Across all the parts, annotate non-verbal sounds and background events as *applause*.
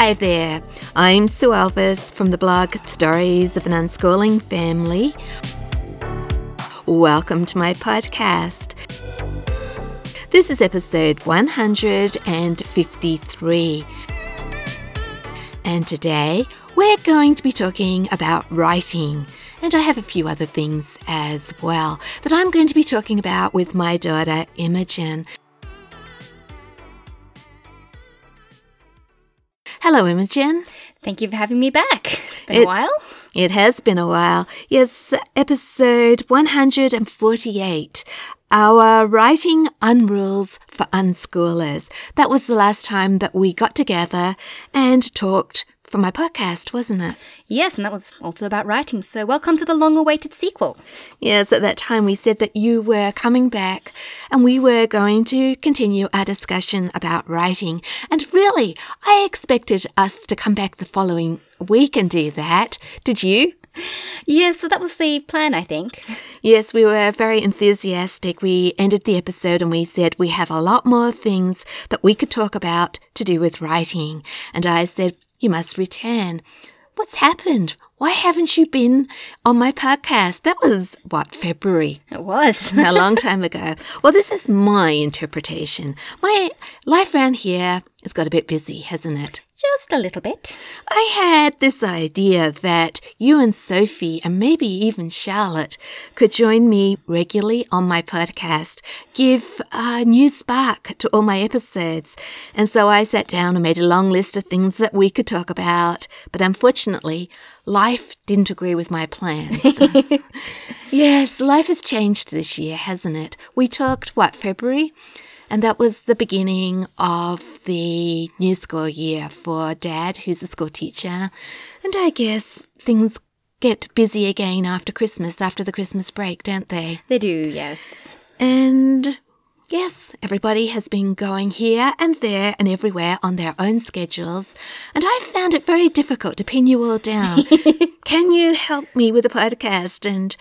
Hi there, I'm Sue Elvis from the blog Stories of an Unschooling Family. Welcome to my podcast. This is episode 153. And today we're going to be talking about writing. And I have a few other things as well that I'm going to be talking about with my daughter Imogen. Hello, Imogen. Thank you for having me back. It's been it, a while. It has been a while. Yes, episode 148. Our writing unrules for unschoolers. That was the last time that we got together and talked for my podcast, wasn't it? Yes, and that was also about writing. So, welcome to the long awaited sequel. Yes, at that time we said that you were coming back and we were going to continue our discussion about writing. And really, I expected us to come back the following week and do that. Did you? Yes, so that was the plan, I think. Yes, we were very enthusiastic. We ended the episode and we said we have a lot more things that we could talk about to do with writing. And I said, you must return. What's happened? Why haven't you been on my podcast? That was, what, February? It was. *laughs* a long time ago. Well, this is my interpretation. My life around here has got a bit busy, hasn't it? Just a little bit. I had this idea that you and Sophie, and maybe even Charlotte, could join me regularly on my podcast, give a new spark to all my episodes. And so I sat down and made a long list of things that we could talk about. But unfortunately, life didn't agree with my plans. *laughs* yes, life has changed this year, hasn't it? We talked, what, February? And that was the beginning of the new school year for Dad, who's a school teacher. And I guess things get busy again after Christmas, after the Christmas break, don't they? They do, yes. And yes, everybody has been going here and there and everywhere on their own schedules. And I found it very difficult to pin you all down. *laughs* Can you help me with the podcast? And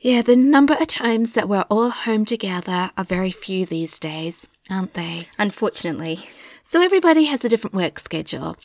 yeah, the number of times that we're all home together are very few these days aren't they? Unfortunately. So everybody has a different work schedule.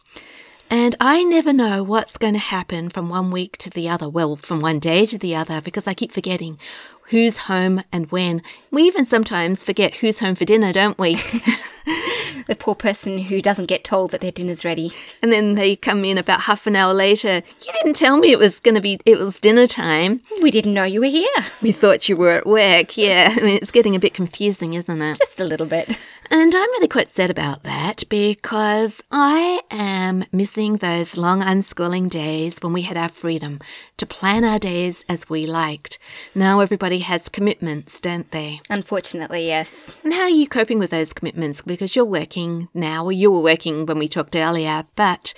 And I never know what's going to happen from one week to the other. Well, from one day to the other, because I keep forgetting who's home and when. We even sometimes forget who's home for dinner, don't we? *laughs* the poor person who doesn't get told that their dinner's ready. And then they come in about half an hour later. You didn't tell me it was going to be, it was dinner time. We didn't know you were here. We thought you were at work. Yeah. I mean, it's getting a bit confusing, isn't it? Just a little bit. And I'm really quite sad about that because I am missing those long unschooling days when we had our freedom to plan our days as we liked. Now everybody has commitments, don't they? Unfortunately, yes. And how are you coping with those commitments? Because you're working now, or you were working when we talked earlier, but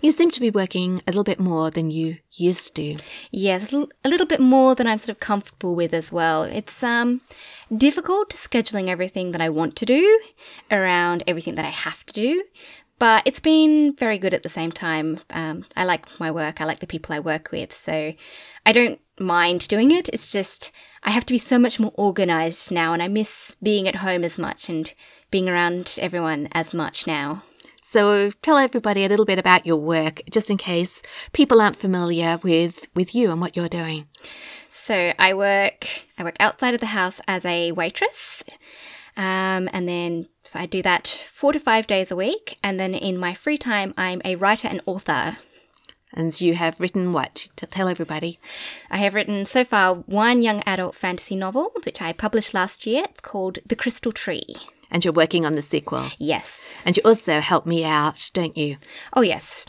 you seem to be working a little bit more than you used to. Yes, a little bit more than I'm sort of comfortable with as well. It's um difficult scheduling everything that I want to do around everything that I have to do. But it's been very good at the same time. Um, I like my work. I like the people I work with. So I don't mind doing it. It's just I have to be so much more organized now, and I miss being at home as much and being around everyone as much now. So tell everybody a little bit about your work, just in case people aren't familiar with, with you and what you're doing. So I work I work outside of the house as a waitress. Um, and then so I do that four to five days a week. And then in my free time, I'm a writer and author. And you have written what? Tell everybody. I have written so far one young adult fantasy novel, which I published last year. It's called The Crystal Tree. And you're working on the sequel. Yes. And you also help me out, don't you? Oh, yes.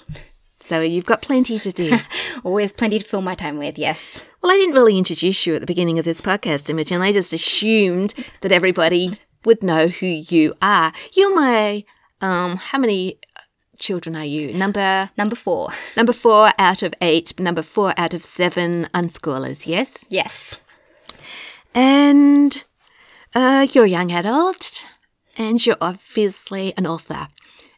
So you've got plenty to do. *laughs* Always plenty to fill my time with, yes. Well, I didn't really introduce you at the beginning of this podcast, Imogen. I just assumed that everybody would know who you are. You're my, um, how many children are you? Number number four. Number four out of eight. Number four out of seven unschoolers. Yes. Yes. And uh, you're a young adult and you're obviously an author.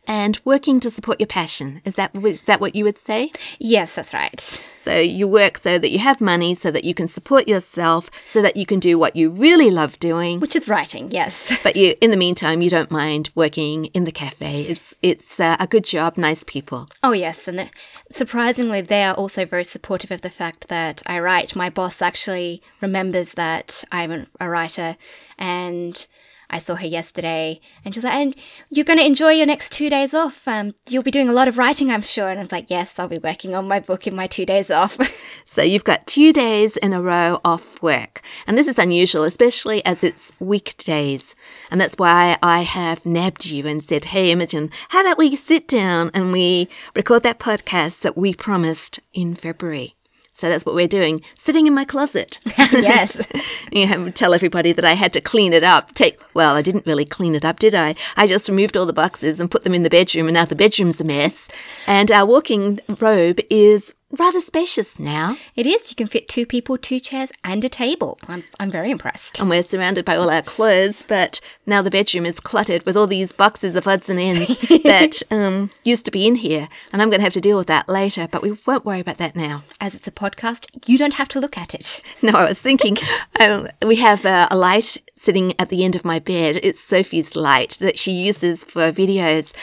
and working to support your passion. Is that is that what you would say? Yes, that's right. So you work so that you have money, so that you can support yourself, so that you can do what you really love doing. Which is writing, yes. *laughs* But you, in the meantime, you don't mind working in the cafe. It's it's uh, a good job, nice people. Oh, yes. And the, surprisingly, they are also very supportive of the fact that I write. My boss actually remembers that I'm a writer and I saw her yesterday and she was like, and you're going to enjoy your next two days off. Um, you'll be doing a lot of writing, I'm sure. And I was like, yes, I'll be working on my book in my two days off. *laughs* so you've got two days in a row off work. And this is unusual, especially as it's weekdays. And that's why I have nabbed you and said, hey, Imogen, how about we sit down and we record that podcast that we promised in February? So that's what we're doing, sitting in my closet. *laughs* yes. *laughs* you know, tell everybody that I had to clean it up. Take well, I didn't really clean it up, did I? I just removed all the boxes and put them in the bedroom, and now the bedroom's a mess. And our walking robe is rather spacious now. It is. You can fit two people, two chairs, and a table. I'm, I'm very impressed. And we're surrounded by all our clothes, but now the bedroom is cluttered with all these boxes of odds and ends *laughs* that um, used to be in here. And I'm going to have to deal with that later, but we won't worry about that now. As it's a podcast, you don't have to look at it. *laughs* No, I was thinking *laughs* um, we have uh, a light sitting at the end of my bed. It's Sophie's light that she uses for videos.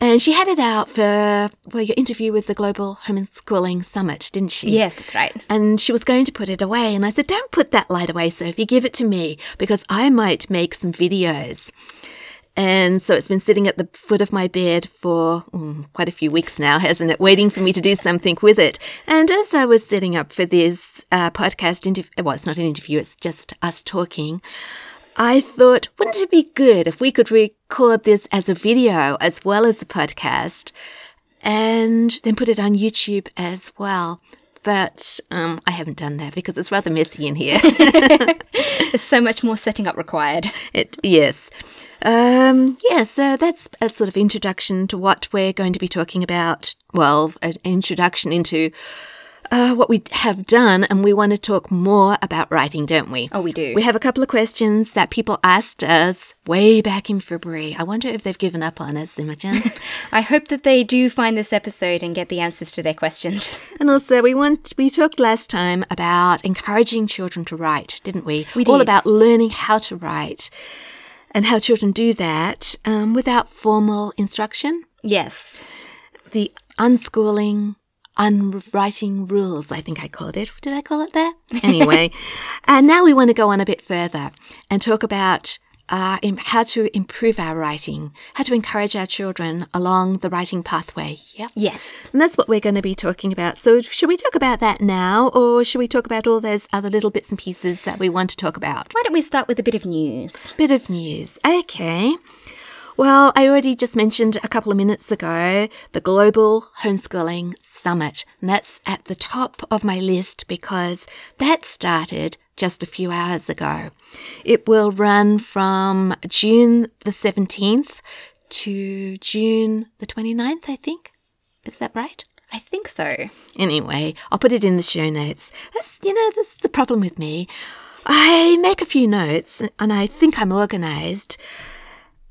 And she had it out for, well, your interview with the Global Homeschooling Summit, didn't she? Yes, that's right. And she was going to put it away. And I said, don't put that light away, Sophie. Give it to me because I might make some videos. And so it's been sitting at the foot of my bed for mm, quite a few weeks now, hasn't it? Waiting for me to do something with it. And as I was setting up for this uh, podcast interview, well, it's not an interview, it's just us talking. I thought, wouldn't it be good if we could record this as a video as well as a podcast and then put it on YouTube as well? But um, I haven't done that because it's rather messy in here. *laughs* There's so much more setting up required. It, yes. Um, yeah, so that's a sort of introduction to what we're going to be talking about. Well, an introduction into uh, what we have done, and we want to talk more about writing, don't we? Oh, we do. We have a couple of questions that people asked us way back in February. I wonder if they've given up on us, Imogen. *laughs* I hope that they do find this episode and get the answers to their questions. *laughs* And also, we want we talked last time about encouraging children to write, didn't we? We All about learning how to write and how children do that um, without formal instruction. Yes. The unschooling unwriting rules, I think I called it. Did I call it that? *laughs* Anyway, and now we want to go on a bit further and talk about uh, how to improve our writing, how to encourage our children along the writing pathway. Yeah. Yes. And that's what we're going to be talking about. So, should we talk about that now, or should we talk about all those other little bits and pieces that we want to talk about? Why don't we start with a bit of news? Bit of news. Okay. Well, I already just mentioned a couple of minutes ago the Global Homeschooling Summit. And that's at the top of my list because that started just a few hours ago. It will run from June the 17th to June the 29th, I think. Is that right? I think so. Anyway, I'll put it in the show notes. That's, you know, that's the problem with me. I make a few notes and I think I'm organized.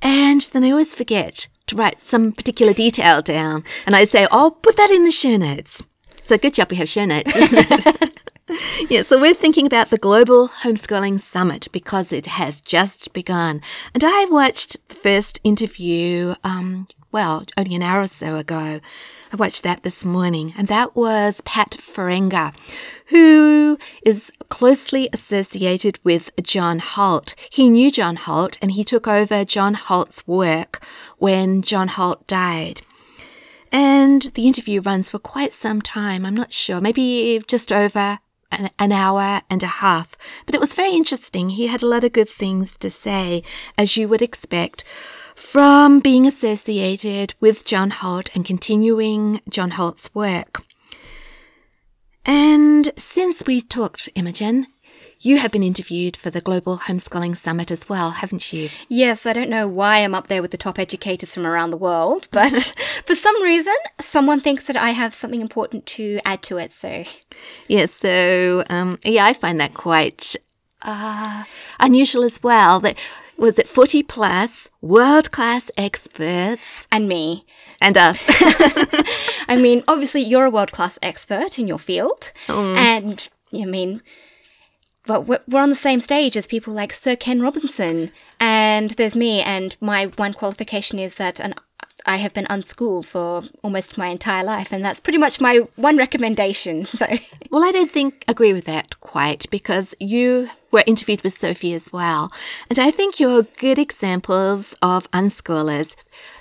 And then I always forget to write some particular detail down. And I say, I'll put that in the show notes. So good job we have show notes, isn't it? *laughs* yeah, so we're thinking about the Global Homeschooling Summit because it has just begun. And I watched the first interview, um, well, only an hour or so ago. I watched that this morning, and that was Pat Farenga, who is closely associated with John Holt. He knew John Holt, and he took over John Holt's work when John Holt died. And the interview runs for quite some time. I'm not sure, maybe just over an, an, hour and a half. But it was very interesting. He had a lot of good things to say, as you would expect from being associated with John Holt and continuing John Holt's work. And since we talked, Imogen, you have been interviewed for the Global Homeschooling Summit as well, haven't you? Yes, I don't know why I'm up there with the top educators from around the world, but *laughs* for some reason, someone thinks that I have something important to add to it, so. Yeah, so, um, yeah, I find that quite uh, unusual as well. That was it 40 plus world class experts And me. and us. *laughs* *laughs* I mean, obviously, you're a world class expert in your field. Mm. And, I mean, but we're we're on the same stage as people like Sir Ken Robinson. And there's me, and my one qualification is that an, I have been unschooled for almost my entire life. And that's pretty much my one recommendation. *laughs* So, Well, I don't think agree with that quite because you were interviewed with Sophie as well. And I think you're good examples of unschoolers,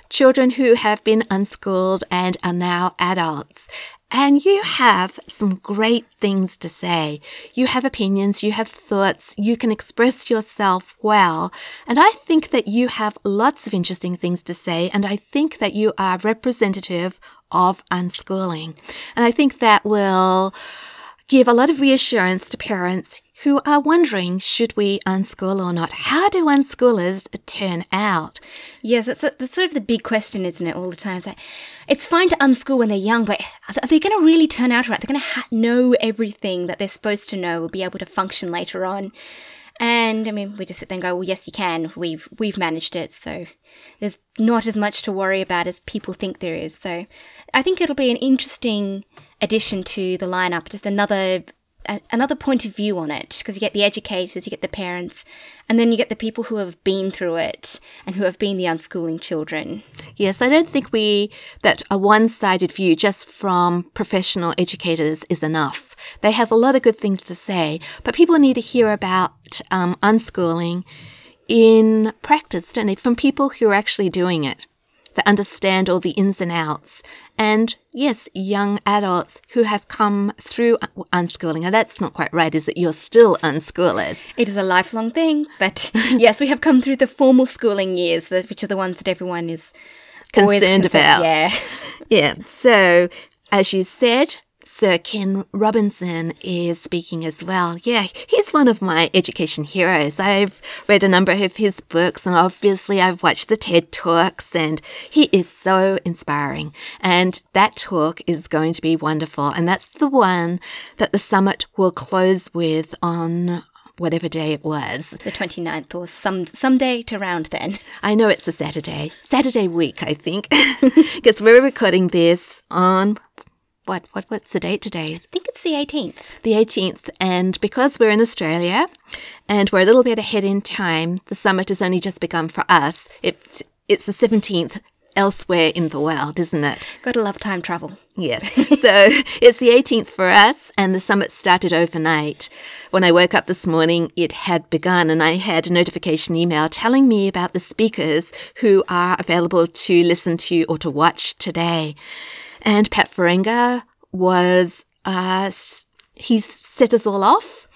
children who have been unschooled and are now adults. And you have some great things to say. You have opinions, you have thoughts, you can express yourself well. And I think that you have lots of interesting things to say. And I think that you are representative of unschooling. And I think that will give a lot of reassurance to parents who are wondering should we unschool or not? How do unschoolers turn out? yes, that's, that's sort of the big question, isn't it, all the time? It's, like, it's fine to unschool when they're young, but are they going to really turn out right? They're going to ha- know everything that they're supposed to know, be able to function later on. And I mean, we just sit there and go, "Well, yes, you can. We've we've managed it." So there's not as much to worry about as people think there is. So I think it'll be an interesting addition to the lineup. Just another a- another point of view on it because you get the educators, you get the parents, and then you get the people who have been through it and who have been the unschooling children. Yes, I don't think we that a one-sided view just from professional educators is enough. They have a lot of good things to say, but people need to hear about um, unschooling in practice, don't they? From people who are actually doing it, that understand all the ins and outs. And yes, young adults who have come through unschooling. And that's not quite right, is it? You're still unschoolers. It is a lifelong thing, but *laughs* yes, we have come through the formal schooling years, which are the ones that everyone is always Concerned about. Yeah. *laughs* Yeah. So, as you said, Sir Ken Robinson is speaking as well. Yeah, he's one of my education heroes. I've read a number of his books and obviously I've watched the TED Talks and he is so inspiring. And that talk is going to be wonderful. And that's the one that the summit will close with on whatever day it was. The 29th or some some date around then. I know it's a Saturday, Saturday week, I think, *laughs* because we're recording this on what what what's the date today? I think it's the 18th. The 18th, and because we're in Australia and we're a little bit ahead in time, the summit has only just begun for us. It it's the 17th elsewhere in the world, isn't it? Gotta love time travel. Yes. *laughs* so it's the 18th for us, and the summit started overnight. When I woke up this morning, it had begun, and I had a notification email telling me about the speakers who are available to listen to or to watch today. And Pat Farenga was, uh, set us all off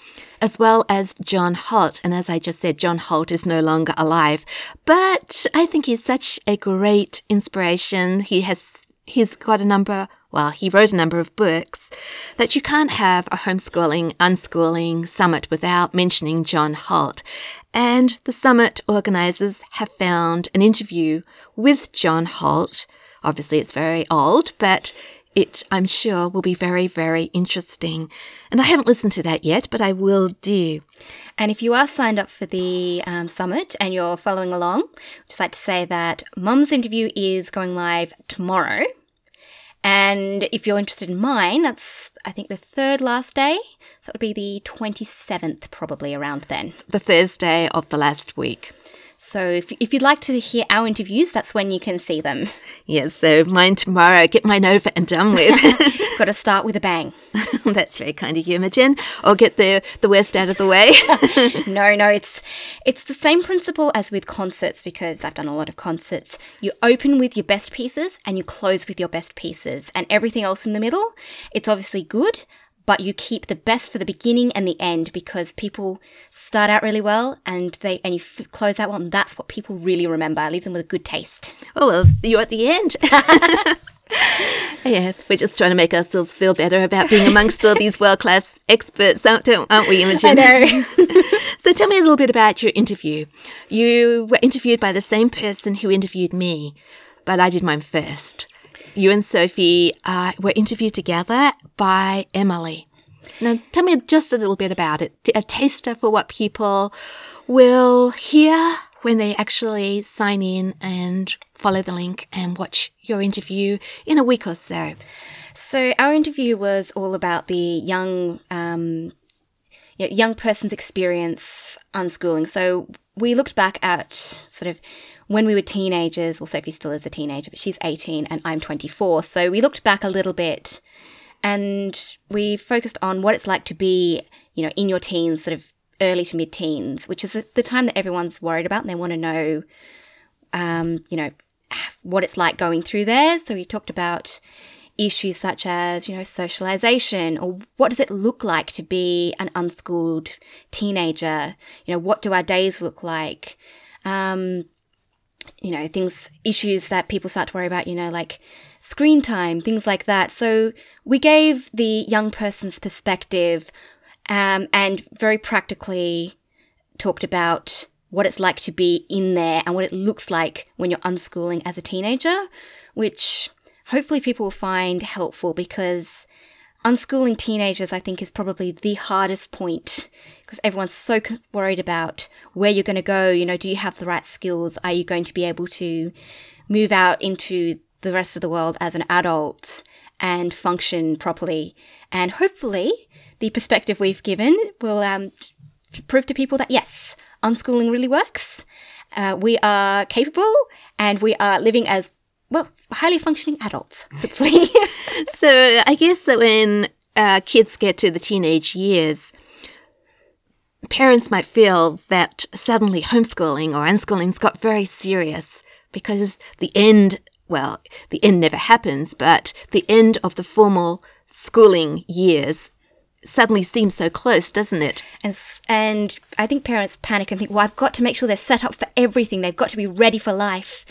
as well as John Holt. And as I just said, John Holt is no longer alive, but I think he's such a great inspiration. He has, he's got a number, well, he wrote a number of books that you can't have a homeschooling, unschooling summit without mentioning John Holt. And the summit organizers have found an interview with John Holt. Obviously, it's very old, but it, I'm sure, will be very, very interesting. And I haven't listened to that yet, but I will do. And if you are signed up for the um, summit and you're following along, I'd just like to say that Mum's interview is going live tomorrow. And if you're interested in mine, that's, I think, the third last day. So it would be the 27th, probably around then. The Thursday of the last week. So if, if you'd like to hear our interviews, that's when you can see them. *laughs* Yes, so mine tomorrow. Get mine over and done with. *laughs* *laughs* Got to start with a bang. That's very kind of you, Imogen. Or get the, the worst out of the way. No, no, it's it's the same principle as with concerts because I've done a lot of concerts. You open with your best pieces and you close with your best pieces, and everything else in the middle, it's obviously good, but you keep the best for the beginning and the end because people start out really well and they and you f- close out well, and that's what people really remember. Leave them with a good taste. oh, well, you're at the end. *laughs* yeah, *laughs* we're just trying to make ourselves feel better about being amongst all these world class experts, aren't aren't we, Imogen? I know. *laughs* So tell me a little bit about your interview. You were interviewed by the same person who interviewed me, but I did mine first. You and Sophie uh, were interviewed together by Emily. Now, tell me just a little bit about it. A taster for what people will hear when they actually sign in and follow the link and watch your interview in a week or so? So our interview was all about the young um, young person's experience unschooling. So we looked back at sort of when we were teenagers. Well, Sophie still is a teenager, but she's 18 and I'm 24. So we looked back a little bit and we focused on what it's like to be, you know, in your teens, sort of early to mid teens, which is the time that everyone's worried about and they want to know, um, you know, what it's like going through there. So we talked about issues such as, you know, socialization or what does it look like to be an unschooled teenager? You know, what do our days look like? Um, you know, things, issues that people start to worry about, you know, like screen time, things like that. So we gave the young person's perspective um, and very practically talked about what it's like to be in there and what it looks like when you're unschooling as a teenager, which hopefully people will find helpful because unschooling teenagers, I think, is probably the hardest point because everyone's so worried about where you're going to go. You know, do you have the right skills? Are you going to be able to move out into the rest of the world as an adult and function properly. And hopefully, the perspective we've given will um, prove to people that yes, unschooling really works. Uh, we are capable and we are living as well highly functioning adults. Hopefully, *laughs* so I guess that when uh, kids get to the teenage years, parents might feel that suddenly homeschooling or unschooling's got very serious because the end well, the end never happens, but the end of the formal schooling years suddenly seems so close, doesn't it? And, and I think parents panic and think, well, I've got to make sure they're set up for everything. They've got to be ready for life.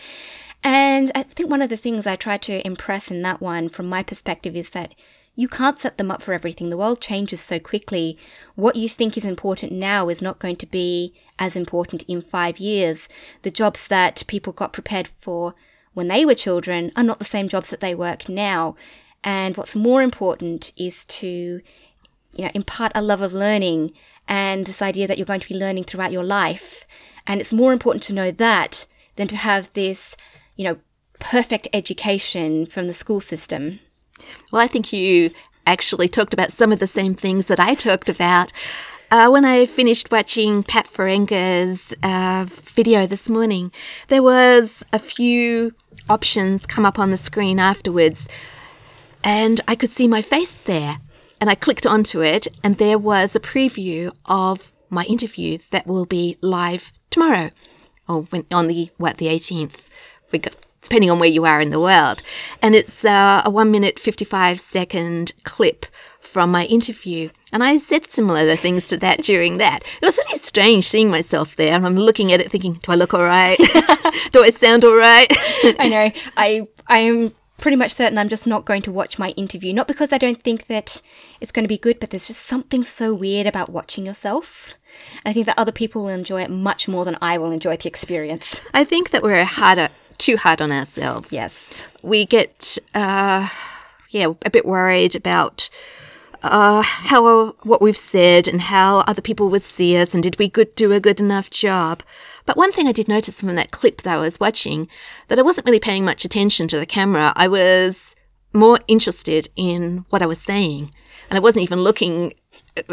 And I think one of the things I try to impress in that one, from my perspective, is that you can't set them up for everything. The world changes so quickly. What you think is important now is not going to be as important in five years. The jobs that people got prepared for when they were children are not the same jobs that they work now. And what's more important is to, you know, impart a love of learning and this idea that you're going to be learning throughout your life. And it's more important to know that than to have this, you know, perfect education from the school system. Well, I think you actually talked about some of the same things that I talked about. Uh, when I finished watching Pat Farenga's uh, video this morning, there was a few options come up on the screen afterwards, and I could see my face there. And I clicked onto it, and there was a preview of my interview that will be live tomorrow, or when, on the what the 18th, depending on where you are in the world. And it's uh, a one minute 55 second clip from my interview. And I said similar things to that during that. It was really strange seeing myself there. And I'm looking at it thinking, do I look all right? *laughs* do I sound all right? *laughs* I know. I I'm pretty much certain I'm just not going to watch my interview. Not because I don't think that it's going to be good, but there's just something so weird about watching yourself. And I think that other people will enjoy it much more than I will enjoy the experience. I think that we're a harder, too hard on ourselves. Yes. We get, uh, yeah, a bit worried about uh, how what we've said and how other people would see us, and did we good, do a good enough job? But one thing I did notice from that clip that I was watching that I wasn't really paying much attention to the camera. I was more interested in what I was saying, and I wasn't even looking.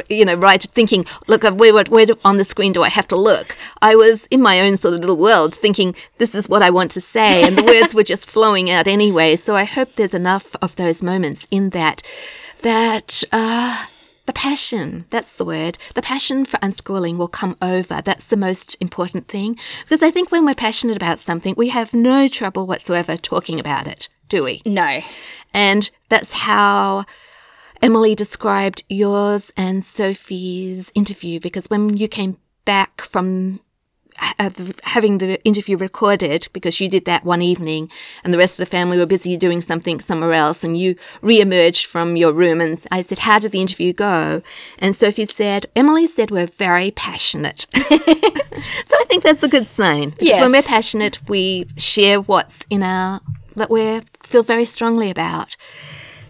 You know, right? Thinking, look, where, where on the screen do I have to look? I was in my own sort of little world, thinking this is what I want to say, and the words were just *laughs* flowing out anyway. So I hope there's enough of those moments in that that uh, the passion, that's the word, the passion for unschooling will come over. That's the most important thing. Because I think when we're passionate about something, we have no trouble whatsoever talking about it, do we? No. And that's how Emily described yours and Sophie's interview. Because when you came back from uh, the, having the interview recorded because you did that one evening and the rest of the family were busy doing something somewhere else and you re-emerged from your room and I said, how did the interview go? And Sophie said, Emily said we're very passionate. *laughs* so I think that's a good sign. Because yes. when we're passionate, we share what's in our, that we feel very strongly about.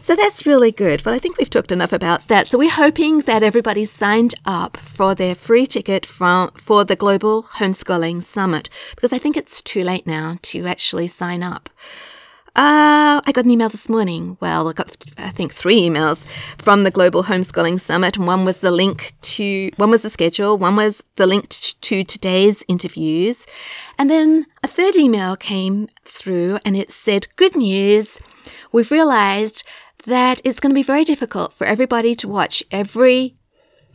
So that's really good. Well, I think we've talked enough about that. So we're hoping that everybody's signed up for their free ticket from for the Global Homeschooling Summit because I think it's too late now to actually sign up. Uh, I got an email this morning. Well, I got, I think, three emails from the Global Homeschooling Summit. One was the link to, one was the schedule, one was the link to today's interviews. And then a third email came through and it said, Good news. We've realized that it's going to be very difficult for everybody to watch every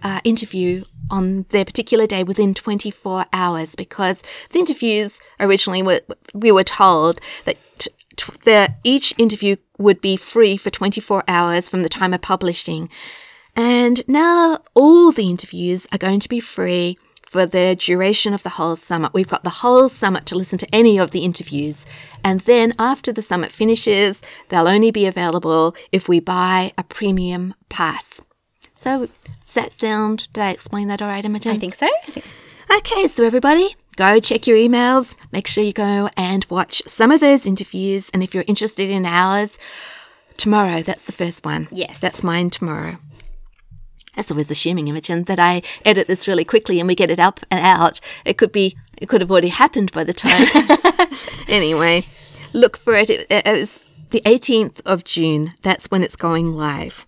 uh, interview on their particular day within 24 hours because the interviews originally were, we were told that t- the, each interview would be free for 24 hours from the time of publishing. And now all the interviews are going to be free for the duration of the whole summit. We've got the whole summit to listen to any of the interviews. And then after the summit finishes, they'll only be available if we buy a premium pass. So, does that sound, did I explain that all right, Imogen? I think so. Okay, so everybody, go check your emails. Make sure you go and watch some of those interviews. And if you're interested in ours, tomorrow, that's the first one. Yes. That's mine tomorrow. That's always assuming, Imogen, that I edit this really quickly and we get it up and out. It could be, it could have already happened by the time. *laughs* anyway, look for it. It, it was the 18th of June. That's when it's going live.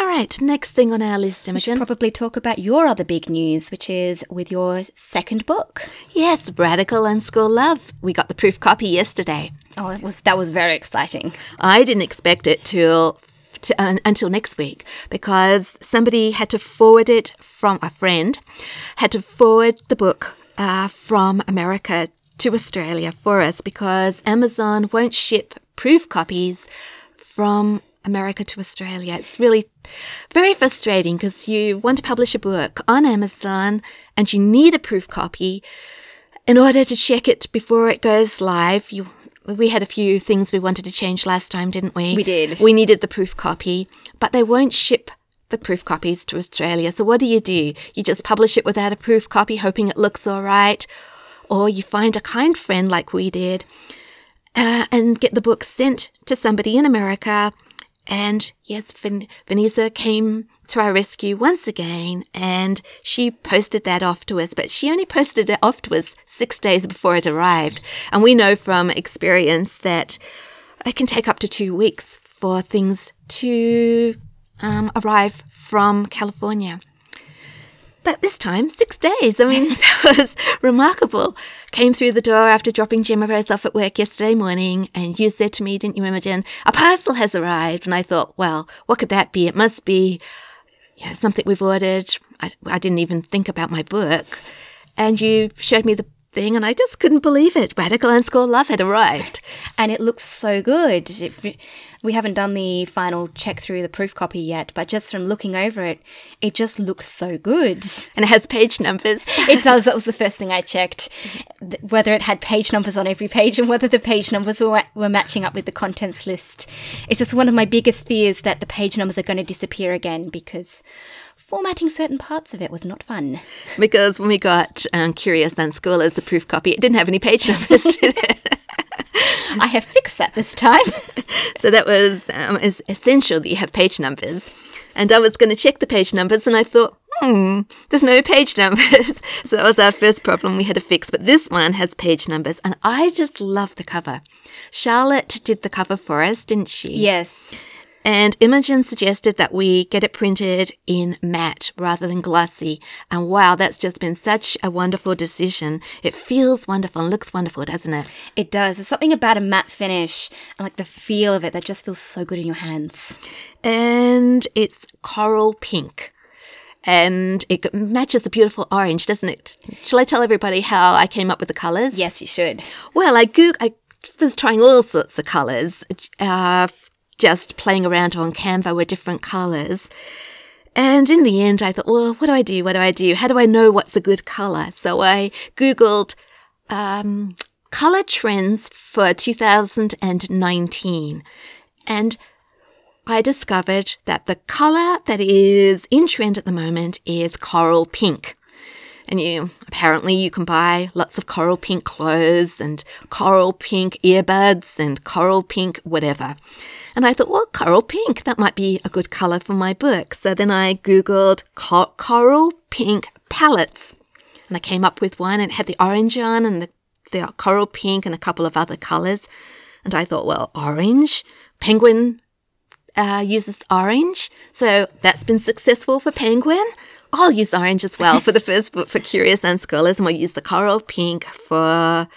All right, next thing on our list, Imogen. Probably talk about your other big news, which is with your second book. yes, Radical Unschool Love. We got the proof copy yesterday. Oh, it was that was very exciting. I didn't expect it till uh, until next week because somebody had to forward it from a friend, had to forward the book uh, from America to Australia for us because Amazon won't ship proof copies from America to Australia. It's really very frustrating because you want to publish a book on Amazon and you need a proof copy in order to check it before it goes live. You we had a few things we wanted to change last time, didn't we? We did. We needed the proof copy, but they won't ship the proof copies to Australia. So what do you do? You just publish it without a proof copy, hoping it looks all right, or you find a kind friend like we did, uh, and get the book sent to somebody in America. And yes, Van- Vanessa came to our rescue once again, and she posted that off to us. But she only posted it off to us six days before it arrived. And we know from experience that it can take up to two weeks for things to um, arrive from California. But this time, six days. I mean, *laughs* that was remarkable. Came through the door after dropping Gemma Rose off at work yesterday morning, and you said to me, didn't you, Imogen, a parcel has arrived. And I thought, well, what could that be? It must be know, something we've ordered. I, I didn't even think about my book. And you showed me the thing, and I just couldn't believe it. Radical Unschool Love had arrived. And it looks so good. It, we haven't done the final check through the proof copy yet, but just from looking over it, it just looks so good. And it has page numbers. It does. That was the first thing I checked. Whether it had page numbers on every page and whether the page numbers were, were matching up with the contents list. It's just one of my biggest fears that the page numbers are going to disappear again because formatting certain parts of it was not fun. because when we got um, Curious Unschool as a proof copy, it didn't have any page numbers in it. *laughs* I have fixed that this time. *laughs* So that was um, it's essential that you have page numbers. And I was going to check the page numbers, and I thought, hmm, there's no page numbers. *laughs* so that was our first problem we had to fix. But this one has page numbers, and I just love the cover. Charlotte did the cover for us, didn't she? yes. And Imogen suggested that we get it printed in matte rather than glossy. And wow, that's just been such a wonderful decision. It feels wonderful and looks wonderful, doesn't it? It does. There's something about a matte finish and like the feel of it that just feels so good in your hands. And it's coral pink. And it matches the beautiful orange, doesn't it? Shall I tell everybody how I came up with the colours? Yes, you should. Well, I Goog- I was trying all sorts of colours, uh, just playing around on Canva with different colours. And in the end, I thought, well, what do I do? What do I do? How do I know what's a good colour? So I Googled um, colour trends for 2019. And I discovered that the colour that is in trend at the moment is coral pink. And you apparently you can buy lots of coral pink clothes and coral pink earbuds and coral pink whatever. And I thought, well, coral pink, that might be a good color for my book. So then I Googled co- coral pink palettes. And I came up with one and it had the orange on and the, the coral pink and a couple of other colors. And I thought, well, orange, penguin uh, uses orange. So that's been successful for penguin. I'll use orange as well for the first book for Curious Unschools, and we'll use the coral pink for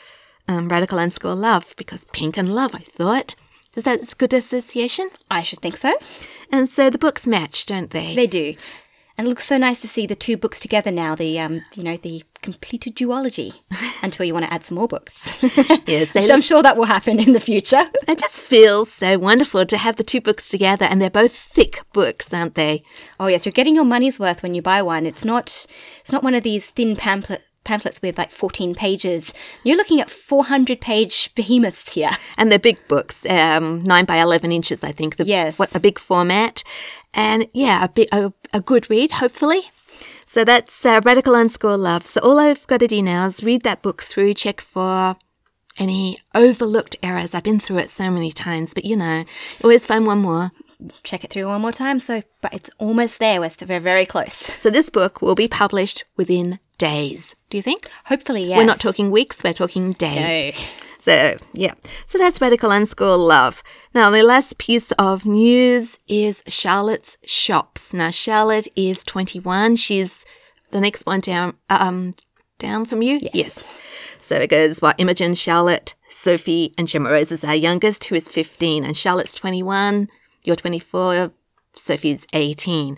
um, Radical school Love because pink and love, I thought. Is that a good association? I should think so. And so the books match, don't they? They do. And it looks so nice to see the two books together now, the um, you know, the completed duology *laughs* until you want to add some more books. *laughs* yes, *laughs* Which I'm sure that will happen in the future. It just feels so wonderful to have the two books together, and they're both thick books, aren't they? Oh yes, you're getting your money's worth when you buy one. It's not it's not one of these thin pamphlet pamphlets with like 14 pages. You're looking at 400 page behemoths here. And they're big books, um, 9 by 11 inches, I think. The, Yes. What, a big format. And yeah, a, bit, a, a good read, hopefully. So that's uh, Radical Unschool Love. So all I've got to do now is read that book through, check for any overlooked errors. I've been through it so many times, but you know, always find one more. Check it through one more time. So, but it's almost there. We're still very, very close. So this book will be published within days. Do you think? Hopefully, yes. We're not talking weeks, we're talking days. No. So, yeah. So that's Radical Unschool Love. Now, the last piece of news is Charlotte's shops. Now, Charlotte is 21. She's the next one down, um, down from you? Yes. So it goes, well, Imogen, Charlotte, Sophie, and Gemma Rose is our youngest, who is 15. And Charlotte's 21. You're 24. Sophie's 18.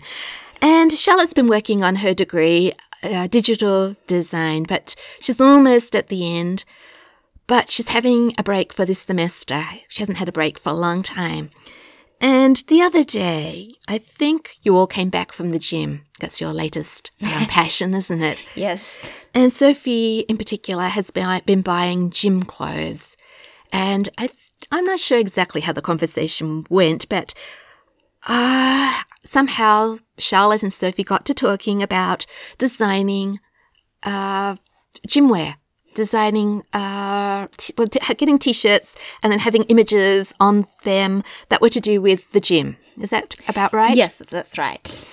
And Charlotte's been working on her degree, uh, digital design, but she's almost at the end. But she's having a break for this semester. She hasn't had a break for a long time. And the other day, I think you all came back from the gym. That's your latest um, *laughs* passion, isn't it? Yes. And Sophie, in particular, has been, been buying gym clothes. And I, th- I'm not sure exactly how the conversation went, but uh, somehow Charlotte and Sophie got to talking about designing uh, gym wear, designing, uh, t- getting t-shirts and then having images on them that were to do with the gym. Is that about right? Yes, that's right.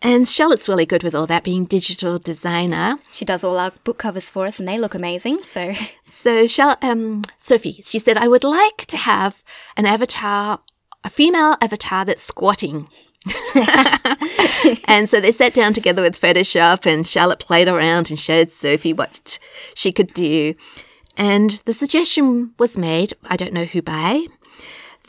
And Charlotte's really good with all that, being digital designer. She does all our book covers for us, and they look amazing. So, *laughs* So, Shall, um, Sophie, she said, I would like to have an avatar, a female avatar that's squatting. *laughs* and so they sat down together with Photoshop, and Charlotte played around and showed Sophie what she could do. And the suggestion was made, I don't know who by,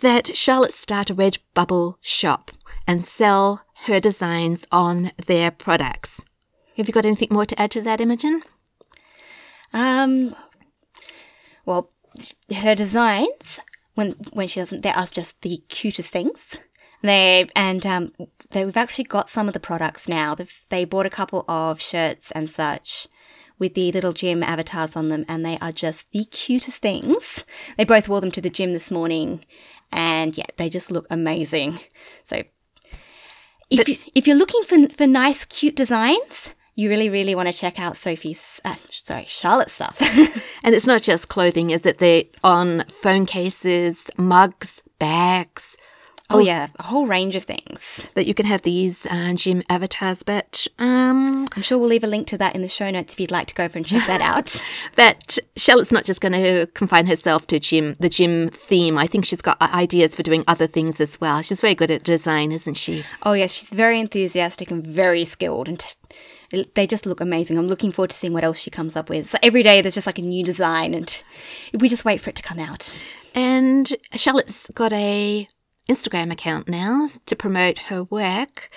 that Charlotte start a red bubble shop and sell her designs on their products. Have you got anything more to add to that, Imogen? um, well, her designs when when she doesn't, they are just the cutest things. They and um, they we've actually got some of the products now. They've, they bought a couple of shirts and such with the little gym avatars on them, and they are just the cutest things. They both wore them to the gym this morning, and yeah, they just look amazing. So if you, if you're looking for for nice, cute designs, you really, really want to check out Sophie's, uh, sorry, Charlotte's stuff. *laughs* And it's not just clothing, is it? They're on phone cases, mugs, bags, oh yeah, a whole range of things. that you can have these uh, gym avatars. But um, I'm sure we'll leave a link to that in the show notes if you'd like to go over and check that out. *laughs* but Charlotte's not just going to confine herself to gym, the gym theme. I think she's got ideas for doing other things as well. She's very good at design, isn't she? oh yes, she's very enthusiastic and very skilled, and t- they just look amazing. I'm looking forward to seeing what else she comes up with. So every day there's just like a new design, and we just wait for it to come out. And Charlotte's got a Instagram account now to promote her work.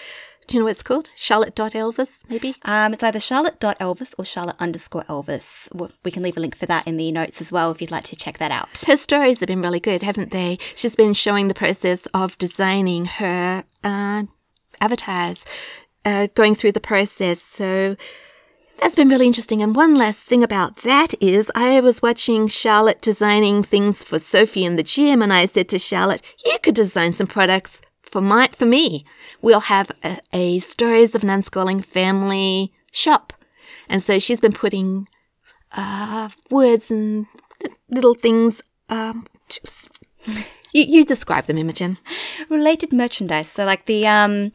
Do you know what it's called? Charlotte.elvis, maybe? Um, it's either charlotte.elvis or charlotte underscore elvis. We can leave a link for that in the notes as well if you'd like to check that out. Her stories have been really good, haven't they? She's been showing the process of designing her uh, avatars, uh, going through the process. So that's been really interesting. And one last thing about that is I was watching Charlotte designing things for Sophie in the gym, and I said to Charlotte, "You could design some products for my for me. We'll have a, a stories of an unschooling family shop." And so she's been putting uh, words and little things. Um, *laughs* you, you describe them, Imogen. related merchandise. So like the um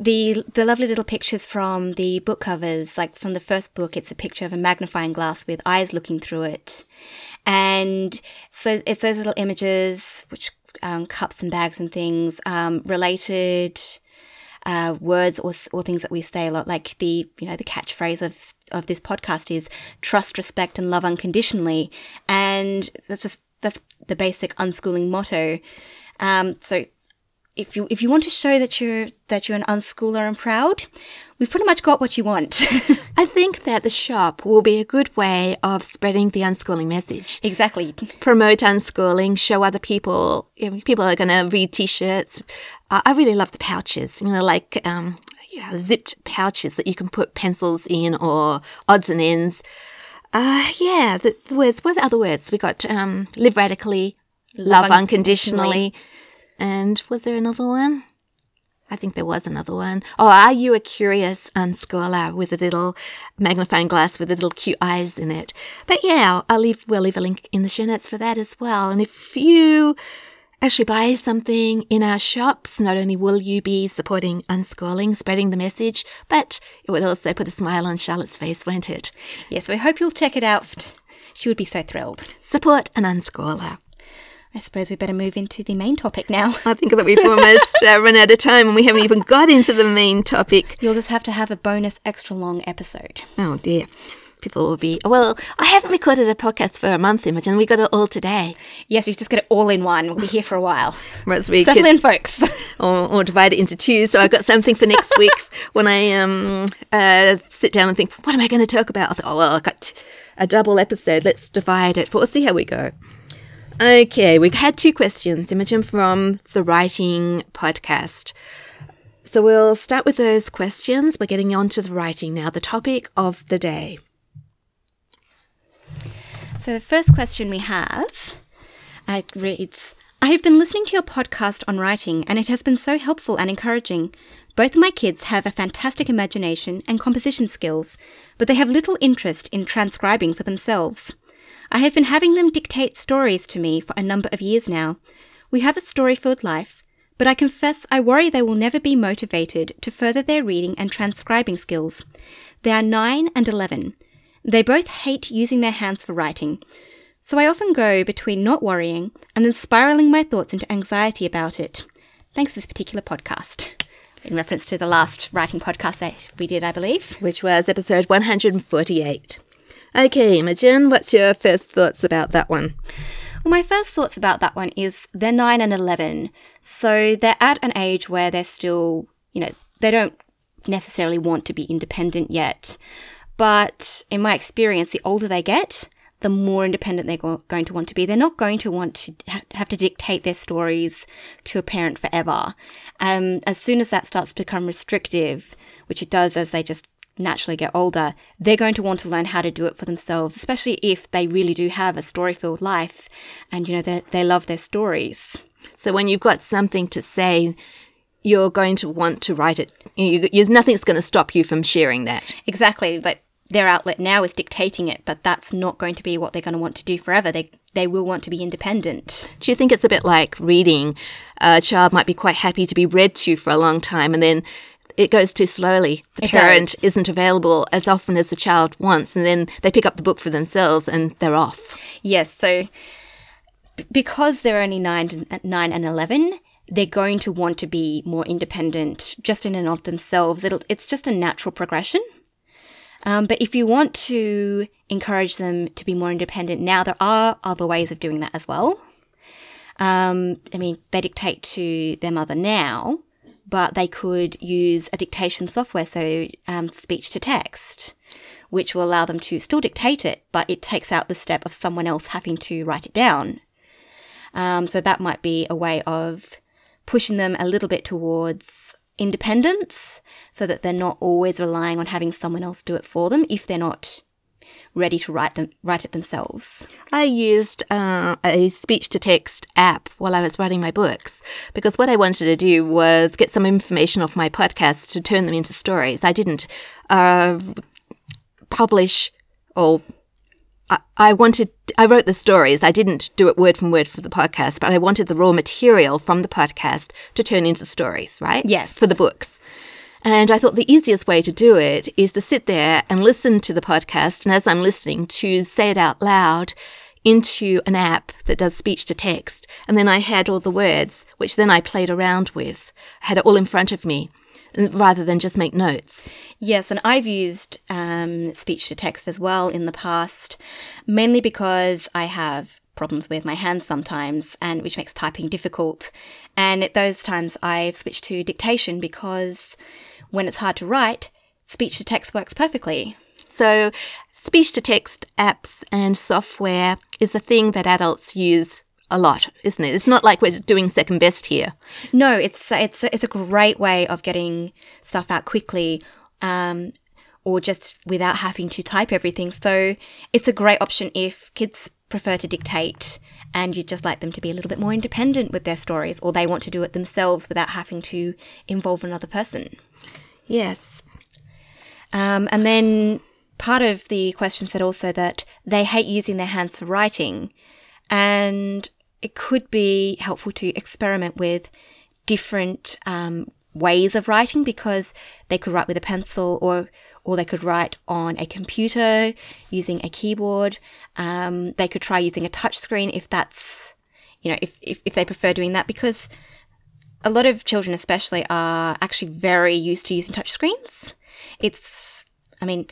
the the lovely little pictures from the book covers, like from the first book, it's a picture of a magnifying glass with eyes looking through it, and so it's those little images, which um, cups and bags and things, um, related uh, words or or things that we say a lot, like the you know the catchphrase of of this podcast is trust, respect, and love unconditionally, and that's just that's the basic unschooling motto. Um, so if you if you want to show that you're that you're an unschooler and proud, we've pretty much got what you want. *laughs* I think that the shop will be a good way of spreading the unschooling message. exactly. Promote unschooling, show other people. You know, people are going to read T-shirts. I I really love the pouches. You know, like um, yeah, zipped pouches that you can put pencils in or odds and ends. Uh, yeah, the, the words. What are the other words? We got um, live radically, love, unconditionally, and was there another one? I think there was another one. Oh, are you a curious unschooler with a little magnifying glass with the little cute eyes in it? But yeah, I'll leave, we'll leave a link in the show notes for that as well. And if you actually buy something in our shops, not only will you be supporting unschooling, spreading the message, but it would also put a smile on Charlotte's face, won't it? Yes, we hope you'll check it out. She would be so thrilled. Support an unschooler. I suppose we better move into the main topic now. *laughs* I think that we've almost uh, run out of time and we haven't even got into the main topic. You'll just have to have a bonus extra long episode. Oh dear. People will be, well, I haven't recorded a podcast for a month, Imogen. We got it all today. Yes, you just get it all in one. We'll be here for a while. *laughs* Whereas we Settle could, in, folks. *laughs* or, or divide it into two. So I've got something for next week when I um uh, sit down and think, what am I going to talk about? I thought, oh, well, I've got a double episode. Let's divide it. But we'll see how we go. Okay, we've had two questions, Imogen, from the Writing Podcast. So we'll start with those questions. We're getting on to the writing now, the topic of the day. So the first question we have uh, reads I have been listening to your podcast on writing, and it has been so helpful and encouraging. Both of my kids have a fantastic imagination and composition skills, but they have little interest in transcribing for themselves. I have been having them dictate stories to me for a number of years now. We have a story filled life, but I confess I worry they will never be motivated to further their reading and transcribing skills. They are 9 and 11. They both hate using their hands for writing, so I often go between not worrying and then spiraling my thoughts into anxiety about it. Thanks for this particular podcast. In reference to the last writing podcast that we did, I believe. which was episode 148. Okay, Imogen, what's your first thoughts about that one? Well, my first thoughts about that one is they're 9 and 11. So they're at an age where they're still, you know, they don't necessarily want to be independent yet. But in my experience, the older they get, the more independent they're go- going to want to be. They're not going to want to ha- have to dictate their stories to a parent forever. Um, as soon as that starts to become restrictive, which it does as they just naturally get older, they're going to want to learn how to do it for themselves, especially if they really do have a story filled life and, you know, they, they love their stories. So when you've got something to say, you're going to want to write it. You, you, nothing's going to stop you from sharing that. Exactly, but their outlet now is dictating it, but that's not going to be what they're going to want to do forever. They they will want to be independent. Do you think it's a bit like reading? A child might be quite happy to be read to for a long time, and then it goes too slowly. The It parent does. isn't available as often as the child wants, and then they pick up the book for themselves and they're off. Yes, so because they're only nine, and- nine and eleven, they're going to want to be more independent, just in and of themselves. It'll, it's just a natural progression. Um, but if you want to encourage them to be more independent now, there are other ways of doing that as well. Um, I mean, they dictate to their mother now, but they could use a dictation software, so um, speech to text, which will allow them to still dictate it, but it takes out the step of someone else having to write it down. Um, so that might be a way of pushing them a little bit towards independence so that they're not always relying on having someone else do it for them if they're not ready to write them write it themselves. I used uh, a speech to text app while I was writing my books because what I wanted to do was get some information off my podcast to turn them into stories. I didn't uh, publish or I, I wanted I wrote the stories. I didn't do it word from word for the podcast, but I wanted the raw material from the podcast to turn into stories, right? Yes. For the books. And I thought the easiest way to do it is to sit there and listen to the podcast. And as I'm listening, to say it out loud into an app that does speech to text. And then I had all the words, which then I played around with. I had it all in front of me rather than just make notes. Yes, and I've used um, speech to text as well in the past, mainly because I have problems with my hands sometimes, and which makes typing difficult. And at those times, I've switched to dictation because when it's hard to write, speech to text works perfectly. So, speech to text apps and software is a thing that adults use a lot, isn't it? It's not like we're doing second best here. No, it's it's it's a great way of getting stuff out quickly, um, or just without having to type everything. So it's a great option if kids prefer to dictate and you'd just like them to be a little bit more independent with their stories, or they want to do it themselves without having to involve another person. Yes. Um, and then part of the question said also that they hate using their hands for writing. And it could be helpful to experiment with different um, ways of writing because they could write with a pencil or or they could write on a computer using a keyboard. Um, they could try using a touchscreen if that's you know if, if if they prefer doing that because a lot of children especially are actually very used to using touchscreens. It's I mean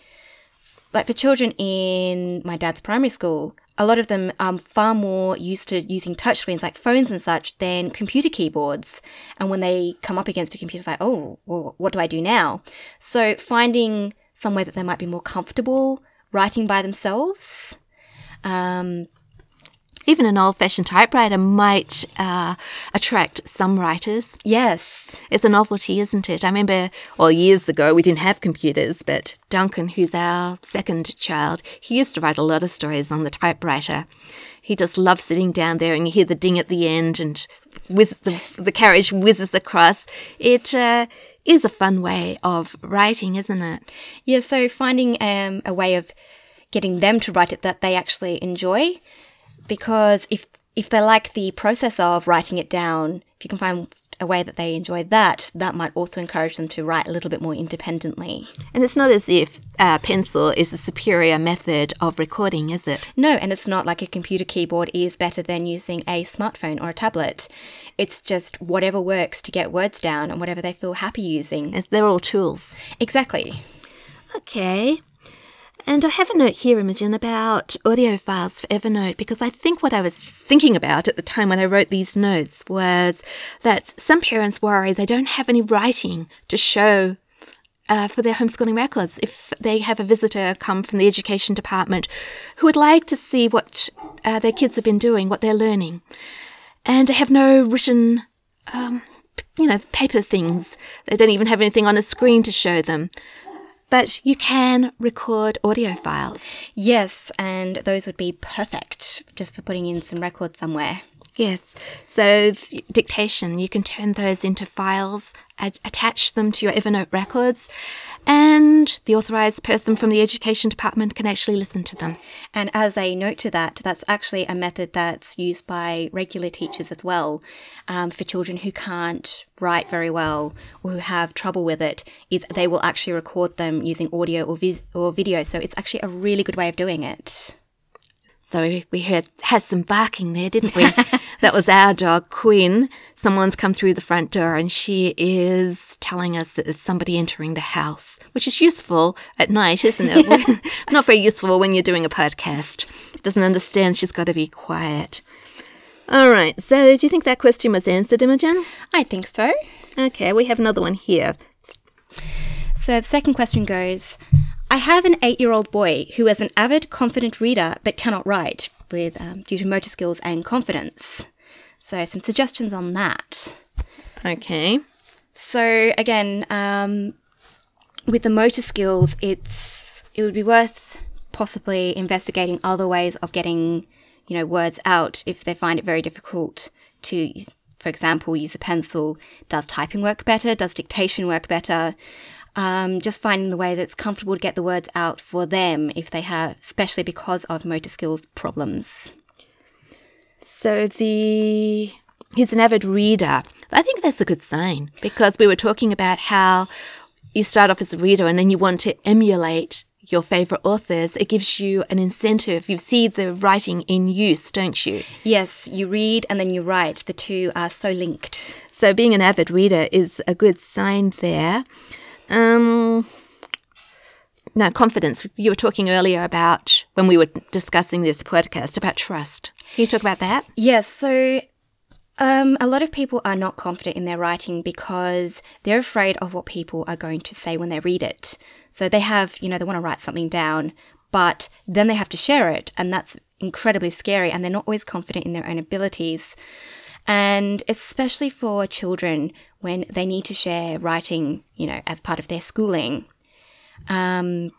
like for children in my dad's primary school, a lot of them are far more used to using touchscreens like phones and such than computer keyboards. And when they come up against a computer, it's like, oh, well, what do I do now? So finding somewhere that they might be more comfortable writing by themselves. Um, even an old fashioned typewriter might uh, attract some writers. Yes. It's a novelty, isn't it? I remember, well, years ago, we didn't have computers, but Duncan, who's our second child, he used to write a lot of stories on the typewriter. He just loved sitting down there and you hear the ding at the end and whiz, the, the carriage whizzes across. It uh, is a fun way of writing, isn't it? Yeah, so finding um, a way of getting them to write it that they actually enjoy because if if they like the process of writing it down, if you can find a way that they enjoy that, that might also encourage them to write a little bit more independently. And it's not as if uh, pencil is a superior method of recording, is it? No, and it's not like a computer keyboard is better than using a smartphone or a tablet. It's just whatever works to get words down and whatever they feel happy using. They're all tools. Exactly. Okay. And I have a note here, Imogen, about audio files for Evernote because I think what I was thinking about at the time when I wrote these notes was that some parents worry they don't have any writing to show uh, for their homeschooling records. If they have a visitor come from the education department who would like to see what uh, their kids have been doing, what they're learning, and they have no written, um, you know, paper things. They don't even have anything on a screen to show them but you can record audio files. Yes, and those would be perfect just for putting in some records somewhere. Yes. So dictation, you can turn those into files, ad- attach them to your Evernote records, and the authorized person from the education department can actually listen to them. And as a note to that, that's actually a method that's used by regular teachers as well um, for children who can't write very well or who have trouble with it. Is they will actually record them using audio or, vis- or video. So it's actually a really good way of doing it. So we heard had some barking there, didn't we? *laughs* that was our dog Quinn. Someone's come through the front door and she is telling us that there's somebody entering the house, which is useful at night, isn't it? *laughs* *laughs* Not very useful when you're doing a podcast. She doesn't understand she's got to be quiet. All right. So do you think that question was answered, Imogen? I think so. Okay, we have another one here. So the second question goes I have an eight year old boy who is an avid, confident reader but cannot write with um, due to motor skills and confidence. So, some suggestions on that. Okay. So, again, um, with the motor skills, it's it would be worth possibly investigating other ways of getting you know words out if they find it very difficult to for example use a pencil does typing work better does dictation work better um, just finding the way that's comfortable to get the words out for them if they have, especially because of motor skills problems. So the he's an avid reader. I think that's a good sign because we were talking about how you start off as a reader and then you want to emulate your favorite authors. It gives you an incentive. You see the writing in use, don't you? Yes, you read and then you write. The two are so linked. So being an avid reader is a good sign there. Um, now, confidence. You were talking earlier about when we were discussing this podcast about trust. Can you talk about that? Yes. So, um, a lot of people are not confident in their writing because they're afraid of what people are going to say when they read it. So they have, you know, they want to write something down, but then they have to share it, and that's incredibly scary. And they're not always confident in their own abilities. And especially for children when they need to share writing, you know, as part of their schooling. Um,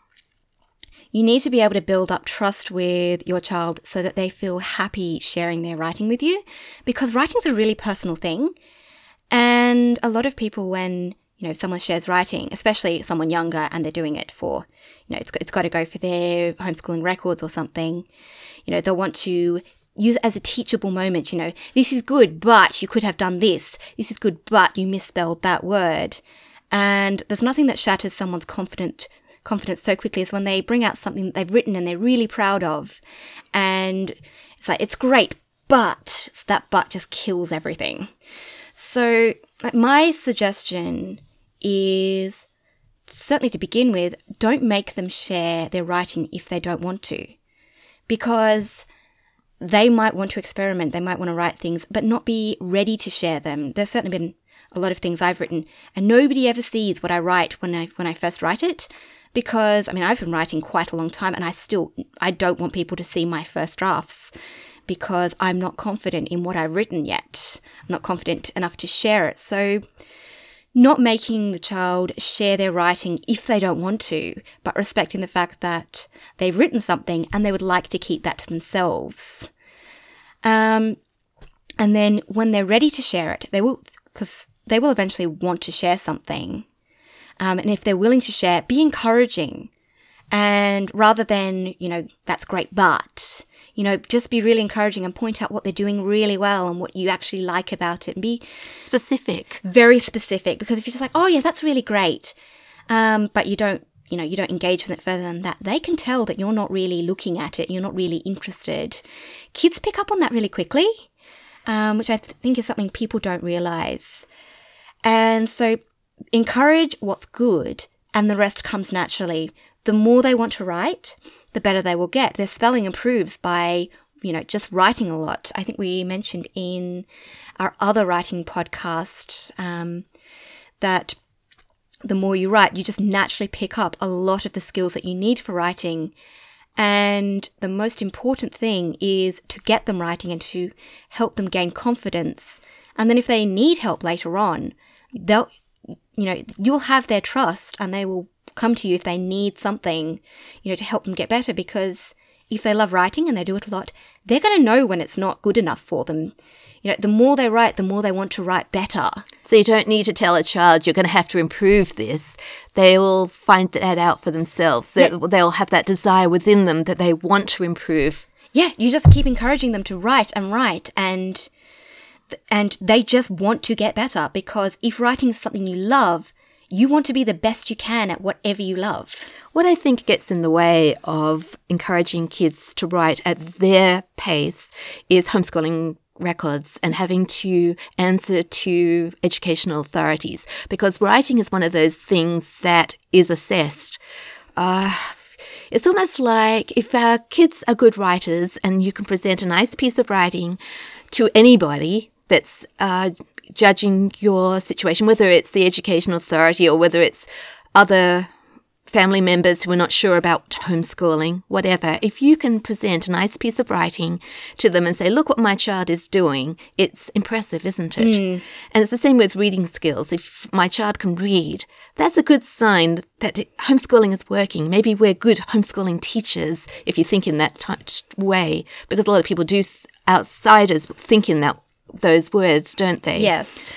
you need to be able to build up trust with your child so that they feel happy sharing their writing with you because writing's a really personal thing. And a lot of people, when, you know, someone shares writing, especially someone younger and they're doing it for, you know, it's, it's got to go for their homeschooling records or something, you know, they'll want to use it as a teachable moment. You know, this is good, but you could have done this. This is good, but you misspelled that word. And there's nothing that shatters someone's confidence confidence so quickly as when they bring out something that they've written and they're really proud of. And it's like, it's great, but that but just kills everything. So, my suggestion is certainly to begin with, don't make them share their writing if they don't want to. Because they might want to experiment, they might want to write things, but not be ready to share them. There's certainly been a lot of things I've written, and nobody ever sees what I write when I when I first write it, because I mean I've been writing quite a long time, and I still I don't want people to see my first drafts because I'm not confident in what I've written yet. I'm not confident enough to share it. So not making the child share their writing if they don't want to, but respecting the fact that they've written something and they would like to keep that to themselves. Um, and then when they're ready to share it, they will, because they will eventually want to share something. Um, and if they're willing to share, be encouraging. And rather than, you know, that's great, but you know, just be really encouraging and point out what they're doing really well and what you actually like about it and be specific. Very specific. Because if you're just like, oh, yeah, that's really great, um, but you don't, you know, you don't engage with it further than that, they can tell that you're not really looking at it, you're not really interested. Kids pick up on that really quickly, um, which I th- think is something people don't realize. And so encourage what's good, and the rest comes naturally. The more they want to write, the better they will get. Their spelling improves by, you know, just writing a lot. I think we mentioned in our other writing podcast um, that the more you write, you just naturally pick up a lot of the skills that you need for writing. And the most important thing is to get them writing and to help them gain confidence. And then if they need help later on, they'll, you know, you'll have their trust and they will come to you if they need something, you know, to help them get better because if they love writing and they do it a lot, they're going to know when it's not good enough for them. You know, the more they write, the more they want to write better. So you don't need to tell a child you're going to have to improve this. They will find that out for themselves. They, They'll have that desire within them that they want to improve. Yeah, you just keep encouraging them to write and write and and they just want to get better because if writing is something you love, you want to be the best you can at whatever you love. What I think gets in the way of encouraging kids to write at their pace is homeschooling records and having to answer to educational authorities because writing is one of those things that is assessed. Uh, it's almost like if our kids are good writers and you can present a nice piece of writing to anybody that's uh, judging your situation, whether it's the education authority or whether it's other family members who are not sure about homeschooling, whatever, if you can present a nice piece of writing to them and say, look what my child is doing, it's impressive, isn't it? Mm. And it's the same with reading skills. If my child can read, that's a good sign that homeschooling is working. Maybe we're good homeschooling teachers if you think in that t- way, because a lot of people do, th- outsiders think in that those words, don't they? Yes.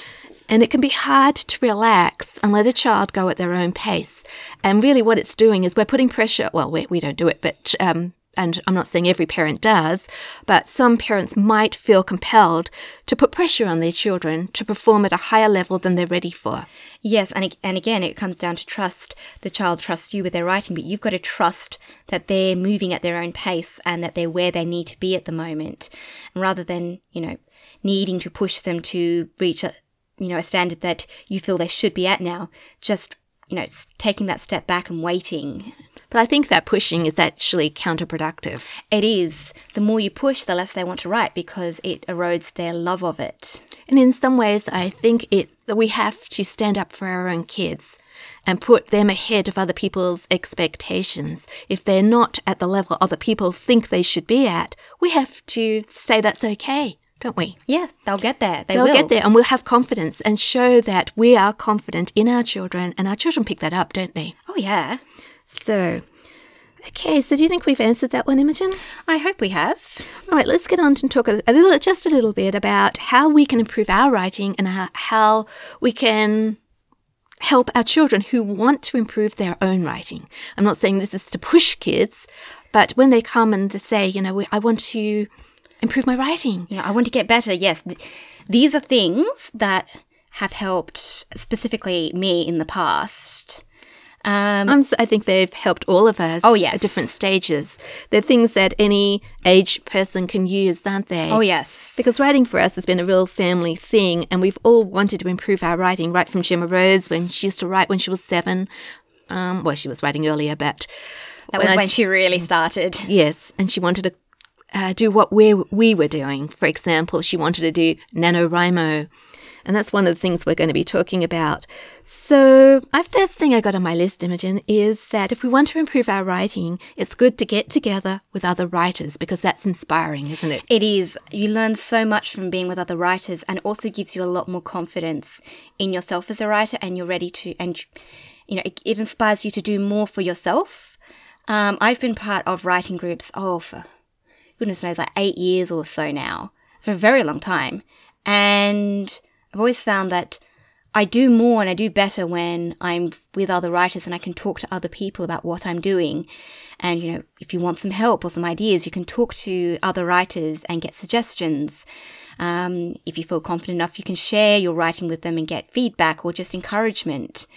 And it can be hard to relax and let a child go at their own pace. And really, what it's doing is we're putting pressure. Well, we, we don't do it, but um, and I'm not saying every parent does, but some parents might feel compelled to put pressure on their children to perform at a higher level than they're ready for. Yes, and and again, it comes down to trust. The child trusts you with their writing, but you've got to trust that they're moving at their own pace and that they're where they need to be at the moment, rather than you know needing to push them to reach a you know a standard that you feel they should be at now. Just you know taking that step back and waiting but I think that pushing is actually counterproductive. It is. The more you push, the less they want to write because it erodes their love of it. And in some ways, I think it we have to stand up for our own kids and put them ahead of other people's expectations. If they're not at the level other people think they should be at, we have to say that's okay don't we? Yeah, they'll get there. They will will get there, and we'll have confidence and show that we are confident in our children, and our children pick that up, don't they? Oh yeah. So, okay, so do you think we've answered that one, Imogen? I hope we have. All right, let's get on and talk a, a little, just a little bit about how we can improve our writing and how, how we can help our children who want to improve their own writing. I'm not saying this is to push kids, but when they come and they say, you know, I want to improve my writing. Know, I want to get better. Yes, th- these are things that have helped specifically me in the past. Um, um, I think they've helped all of us. Oh yes, at different stages. They're things that any age person can use, aren't they? Oh yes, because writing for us has been a real family thing, and we've all wanted to improve our writing. Right from Gemma Rose when she used to write when she was seven. Um, well, she was writing earlier, but that was when, when she really started. Yes, and she wanted to uh, do what we we were doing. For example, she wanted to do NaNoWriMo and that's one of the things we're going to be talking about. So, my first thing I got on my list, Imogen, is that if we want to improve our writing, it's good to get together with other writers because that's inspiring, isn't it? It is. You learn so much from being with other writers and also gives you a lot more confidence in yourself as a writer and you're ready to, and you know, it, it inspires you to do more for yourself. Um, I've been part of writing groups, oh, for goodness knows, like eight years or so now, for a very long time. And I've always found that I do more and I do better when I'm with other writers and I can talk to other people about what I'm doing. And, you know, if you want some help or some ideas, you can talk to other writers and get suggestions. Um, if you feel confident enough, you can share your writing with them and get feedback or just encouragement.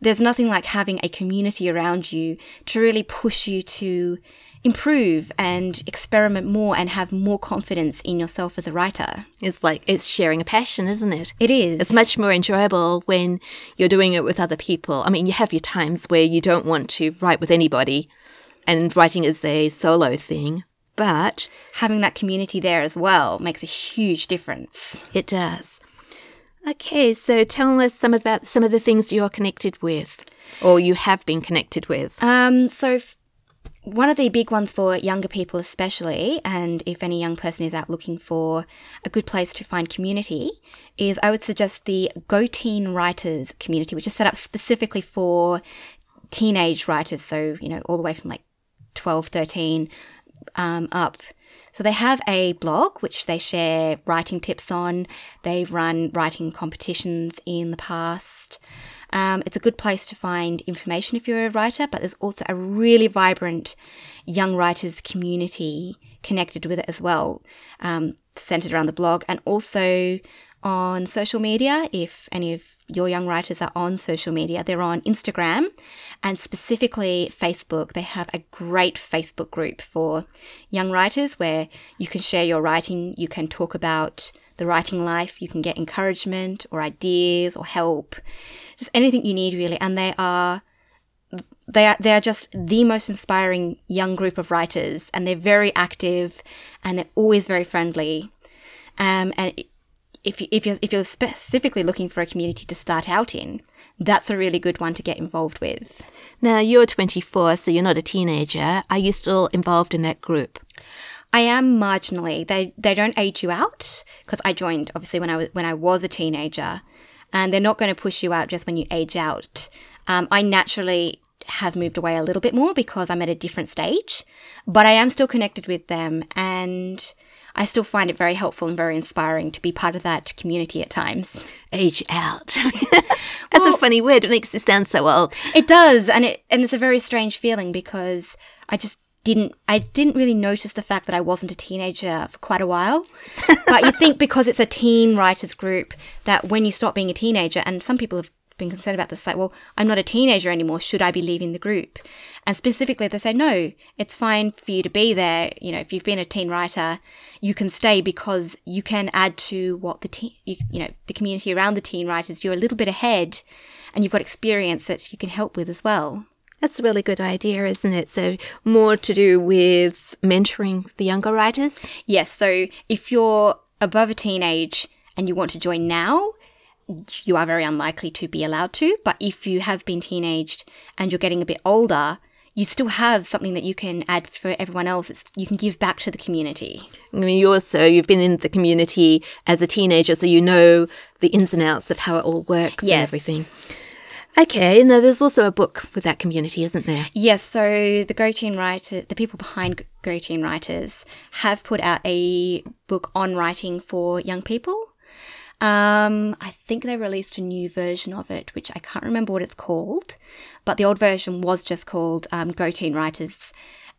There's nothing like having a community around you to really push you to improve and experiment more and have more confidence in yourself as a writer. It's like it's sharing a passion, isn't it? It is. It's much more enjoyable when you're doing it with other people. I mean, you have your times where you don't want to write with anybody and writing is a solo thing, but having that community there as well makes a huge difference. It does. Okay, so tell us some about some of the things you're connected with or you have been connected with. Um, so f- one of the big ones for younger people, especially, and if any young person is out looking for a good place to find community, is I would suggest the Go Teen Writers community, which is set up specifically for teenage writers. So, you know, all the way from like 12, 13 um, up. So they have a blog which they share writing tips on. They've run writing competitions in the past. Um, it's a good place to find information if you're a writer, but there's also a really vibrant young writers community connected with it as well, um, centered around the blog and also on social media. If any of your young writers are on social media, they're on Instagram and specifically Facebook. They have a great Facebook group for young writers where you can share your writing, you can talk about the writing life, you can get encouragement or ideas or help just anything you need really. And they are they are they are just the most inspiring young group of writers, and they're very active, and they're always very friendly. Um, and if you, if you're if you're specifically looking for a community to start out in, that's a really good one to get involved with. Now you're 24, so you're not a teenager. Are you still involved in that group? I am marginally. They they don't age you out because I joined obviously when I was when I was a teenager and they're not going to push you out just when you age out. Um, I naturally have moved away a little bit more because I'm at a different stage, but I am still connected with them and I still find it very helpful and very inspiring to be part of that community at times. Age out. *laughs* *laughs* That's well, a funny word. It makes it sound so old. It does, and it and it's a very strange feeling because I just didn't I didn't really notice the fact that I wasn't a teenager for quite a while. but you think because it's a teen writers group that when you stop being a teenager and some people have been concerned about this like well I'm not a teenager anymore should I be leaving the group? And specifically they say no it's fine for you to be there. You know if you've been a teen writer you can stay because you can add to what the teen you, you know the community around the teen writers you're a little bit ahead and you've got experience that you can help with as well that's a really good idea, isn't it? So, more to do with mentoring the younger writers? Yes. So, if you're above a teenage and you want to join now, you are very unlikely to be allowed to. But if you have been teenaged and you're getting a bit older, you still have something that you can add for everyone else. It's, you can give back to the community. I mean, you also you've been in the community as a teenager, so you know the ins and outs of how it all works yes. and everything. Okay, now there's also a book with that community, isn't there? Yes, so the Go Teen Writer, the people behind Go Teen Writers have put out a book on writing for young people. Um, I think they released a new version of it, which I can't remember what it's called, but the old version was just called um, Go Teen Writers,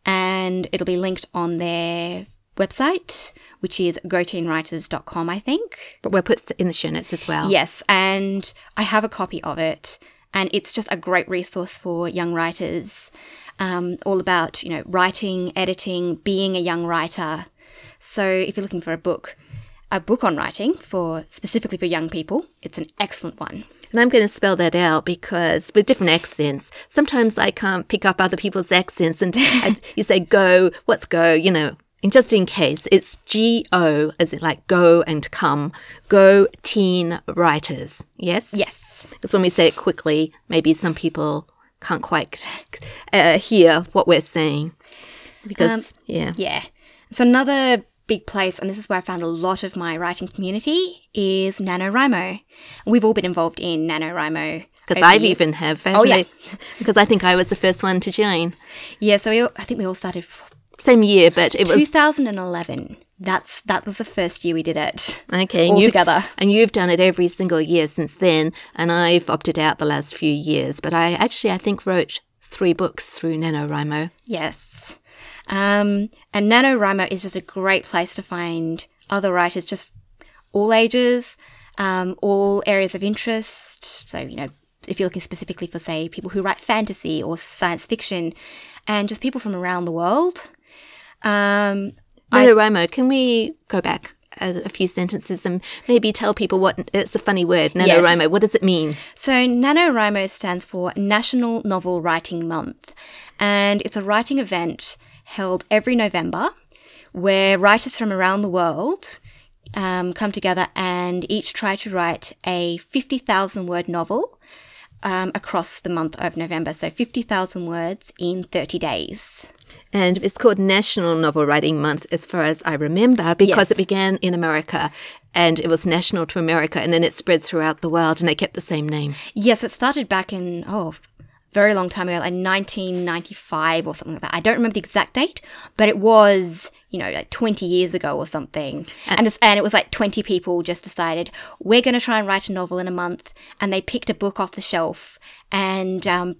and it'll be linked on their website, which is goteenwriters.com, I think. But we'll put in the show notes as well. Yes, and I have a copy of it and it's just a great resource for young writers. Um, all about you know writing, editing, being a young writer. So if you're looking for a book, a book on writing for specifically for young people, it's an excellent one. And I'm going to spell that out because with different accents, sometimes I can't pick up other people's accents. And *laughs* I, you say go, what's go? You know, just in case, it's G O, as in like go and come. Go teen writers. Yes? Yes. Because when we say it quickly, maybe some people can't quite uh, hear what we're saying. Because, um, yeah. Yeah. So another big place, and this is where I found a lot of my writing community, is NaNoWriMo. We've all been involved in NaNoWriMo. Because I've years. even have. Oh, yeah. because I think I was the first one to join. Yeah, so we all, I think we all started same year, but it was 2011. That's that was the first year we did it. Okay, all together, and you've done it every single year since then. And I've opted out the last few years, but I actually I think wrote three books through NaNoWriMo. Yes, um, and NaNoWriMo is just a great place to find other writers, just all ages, um, all areas of interest. So you know, if you're looking specifically for say people who write fantasy or science fiction, and just people from around the world. Um, NaNoWriMo, can we go back a, a, few sentences and maybe tell people what it's a funny word, NaNoWriMo. Yes. What does it mean? So, NaNoWriMo stands for National Novel Writing Month, and it's a writing event held every November where writers from around the world um, come together and each try to write a 50,000 word novel um, across the month of November. So 50,000 words in 30 days. And it's called National Novel Writing Month, as far as I remember, because yes. it began in America and it was national to America and then it spread throughout the world and they kept the same name. Yes, it started back in, oh, very long time ago, like 1995 or something like that. I don't remember the exact date, but it was, you know, like 20 years ago or something. And, and, and it was like 20 people just decided, we're going to try and write a novel in a month. And they picked a book off the shelf and um,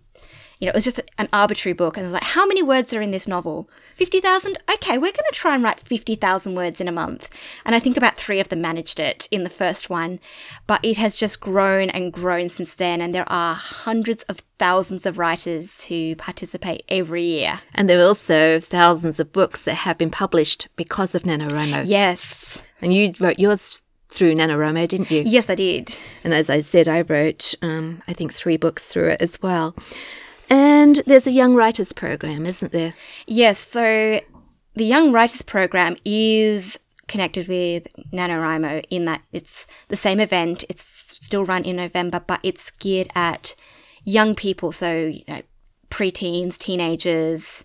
you know, it was just an arbitrary book. And I was like, how many words are in this novel? 50,000? Okay, we're going to try and write 50,000 words in a month. And I think about three of them managed it in the first one. But it has just grown and grown since then. And there are hundreds of thousands of writers who participate every year. And there are also thousands of books that have been published because of NaNoWriMo. Yes. And you wrote yours through NaNoWriMo, didn't you? Yes, I did. And as I said, I wrote, um, I think, three books through it as well. And there's a Young Writers Program, isn't there? Yes. So the Young Writers Program is connected with NaNoWriMo in that it's the same event. It's still run in November, but it's geared at young people. So, you know, preteens, teenagers.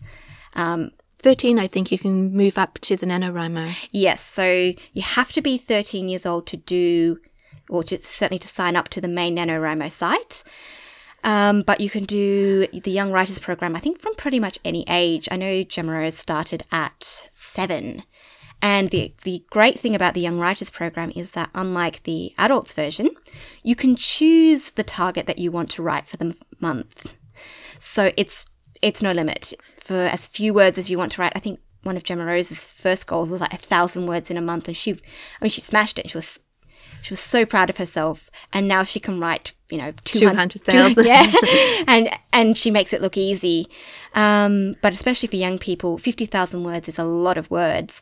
Um, 13, I think you can move up to the NaNoWriMo. Yes. So you have to be 13 years old to do, or to, certainly to sign up to the main NaNoWriMo site. Um, but you can do the Young Writers Program, I think, from pretty much any age. I know Gemma Rose started at seven. And the, the great thing about the Young Writers Program is that, unlike the adults version, you can choose the target that you want to write for the month. So it's it's no limit for as few words as you want to write. I think one of Gemma Rose's first goals was like a thousand words in a month, and she, I mean, she smashed it. She was she was so proud of herself, and now she can write, you know, two hundred thousand. Yeah, *laughs* and and she makes it look easy. Um, but especially for young people, fifty thousand words is a lot of words,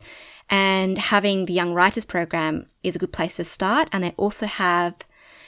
and having the Young Writers Program is a good place to start. And they also have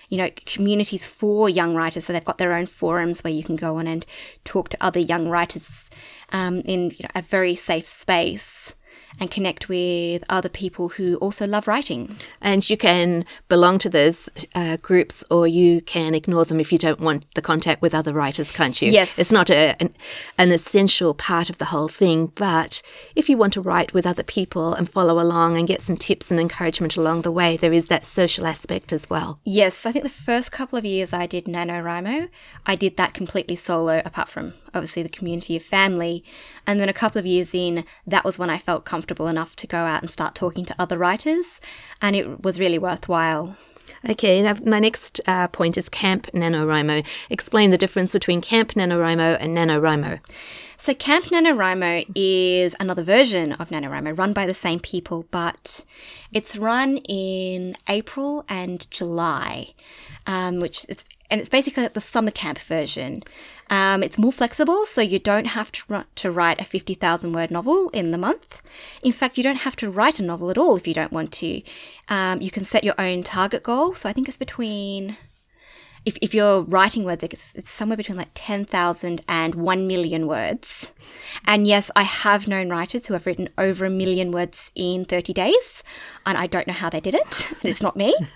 you know, communities for young writers. So they've got their own forums where you can go on and talk to other young writers um, in you know, a very safe space and connect with other people who also love writing. And you can belong to those uh, groups or you can ignore them if you don't want the contact with other writers, can't you? Yes. It's not a, an, an essential part of the whole thing, but if you want to write with other people and follow along and get some tips and encouragement along the way, there is that social aspect as well. Yes, I think the first couple of years I did NaNoWriMo, I did that completely solo, apart from obviously the community of family. And then a couple of years in, that was when I felt comfortable enough to go out and start talking to other writers. And it was really worthwhile. Okay, now my next uh, point is Camp NaNoWriMo. Explain the difference between Camp NaNoWriMo and NaNoWriMo. So, Camp NaNoWriMo is another version of NaNoWriMo run by the same people, but it's run in April and July, um, which it's and it's basically like the summer camp version. Um, it's more flexible, so you don't have to, to write a 50,000 word novel in the month. In fact, you don't have to write a novel at all if you don't want to. Um, you can set your own target goal. So I think it's between if, if you're writing words, it's, it's somewhere between like 10,000 and 1 million words. And yes, I have known writers who have written over a million words in 30 days, and I don't know how they did it, *laughs* and it's not me. *laughs*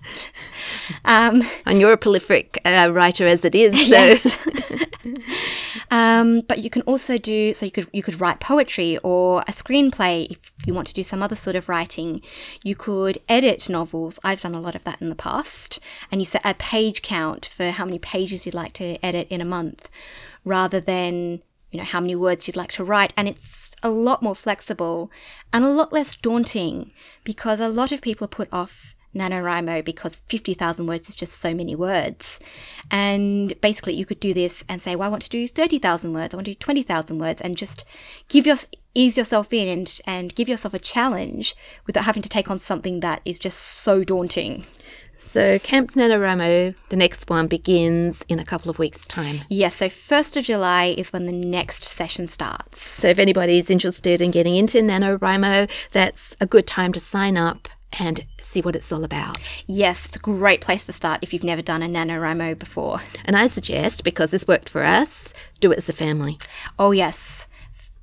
Um, and you're a prolific uh, writer as it is. *laughs* So. Yes. *laughs* um, but you can also do so. You could you could write poetry or a screenplay if you want to do some other sort of writing. You could edit novels. I've done a lot of that in the past, and you set a page count for how many pages you'd like to edit in a month, rather than you know how many words you'd like to write and it's a lot more flexible and a lot less daunting because a lot of people are put off NaNoWriMo because 50,000 words is just so many words. And basically, you could do this and say, well, I want to do 30,000 words, I want to do 20,000 words, and just give your, ease yourself in and, and give yourself a challenge without having to take on something that is just so daunting. So Camp NaNoWriMo, the next one begins in a couple of weeks' time. Yes, so 1st of July is when the next session starts. So if anybody is interested in getting into NaNoWriMo, that's a good time to sign up and see what it's all about. Yes, it's a great place to start if you've never done a NaNoWriMo before. And I suggest, because this worked for us, do it as a family. Oh, yes.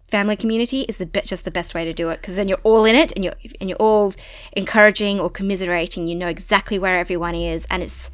Family community is the just the best way to do it because then you're all in it and you're and you're all encouraging or commiserating. You know exactly where everyone is, and it's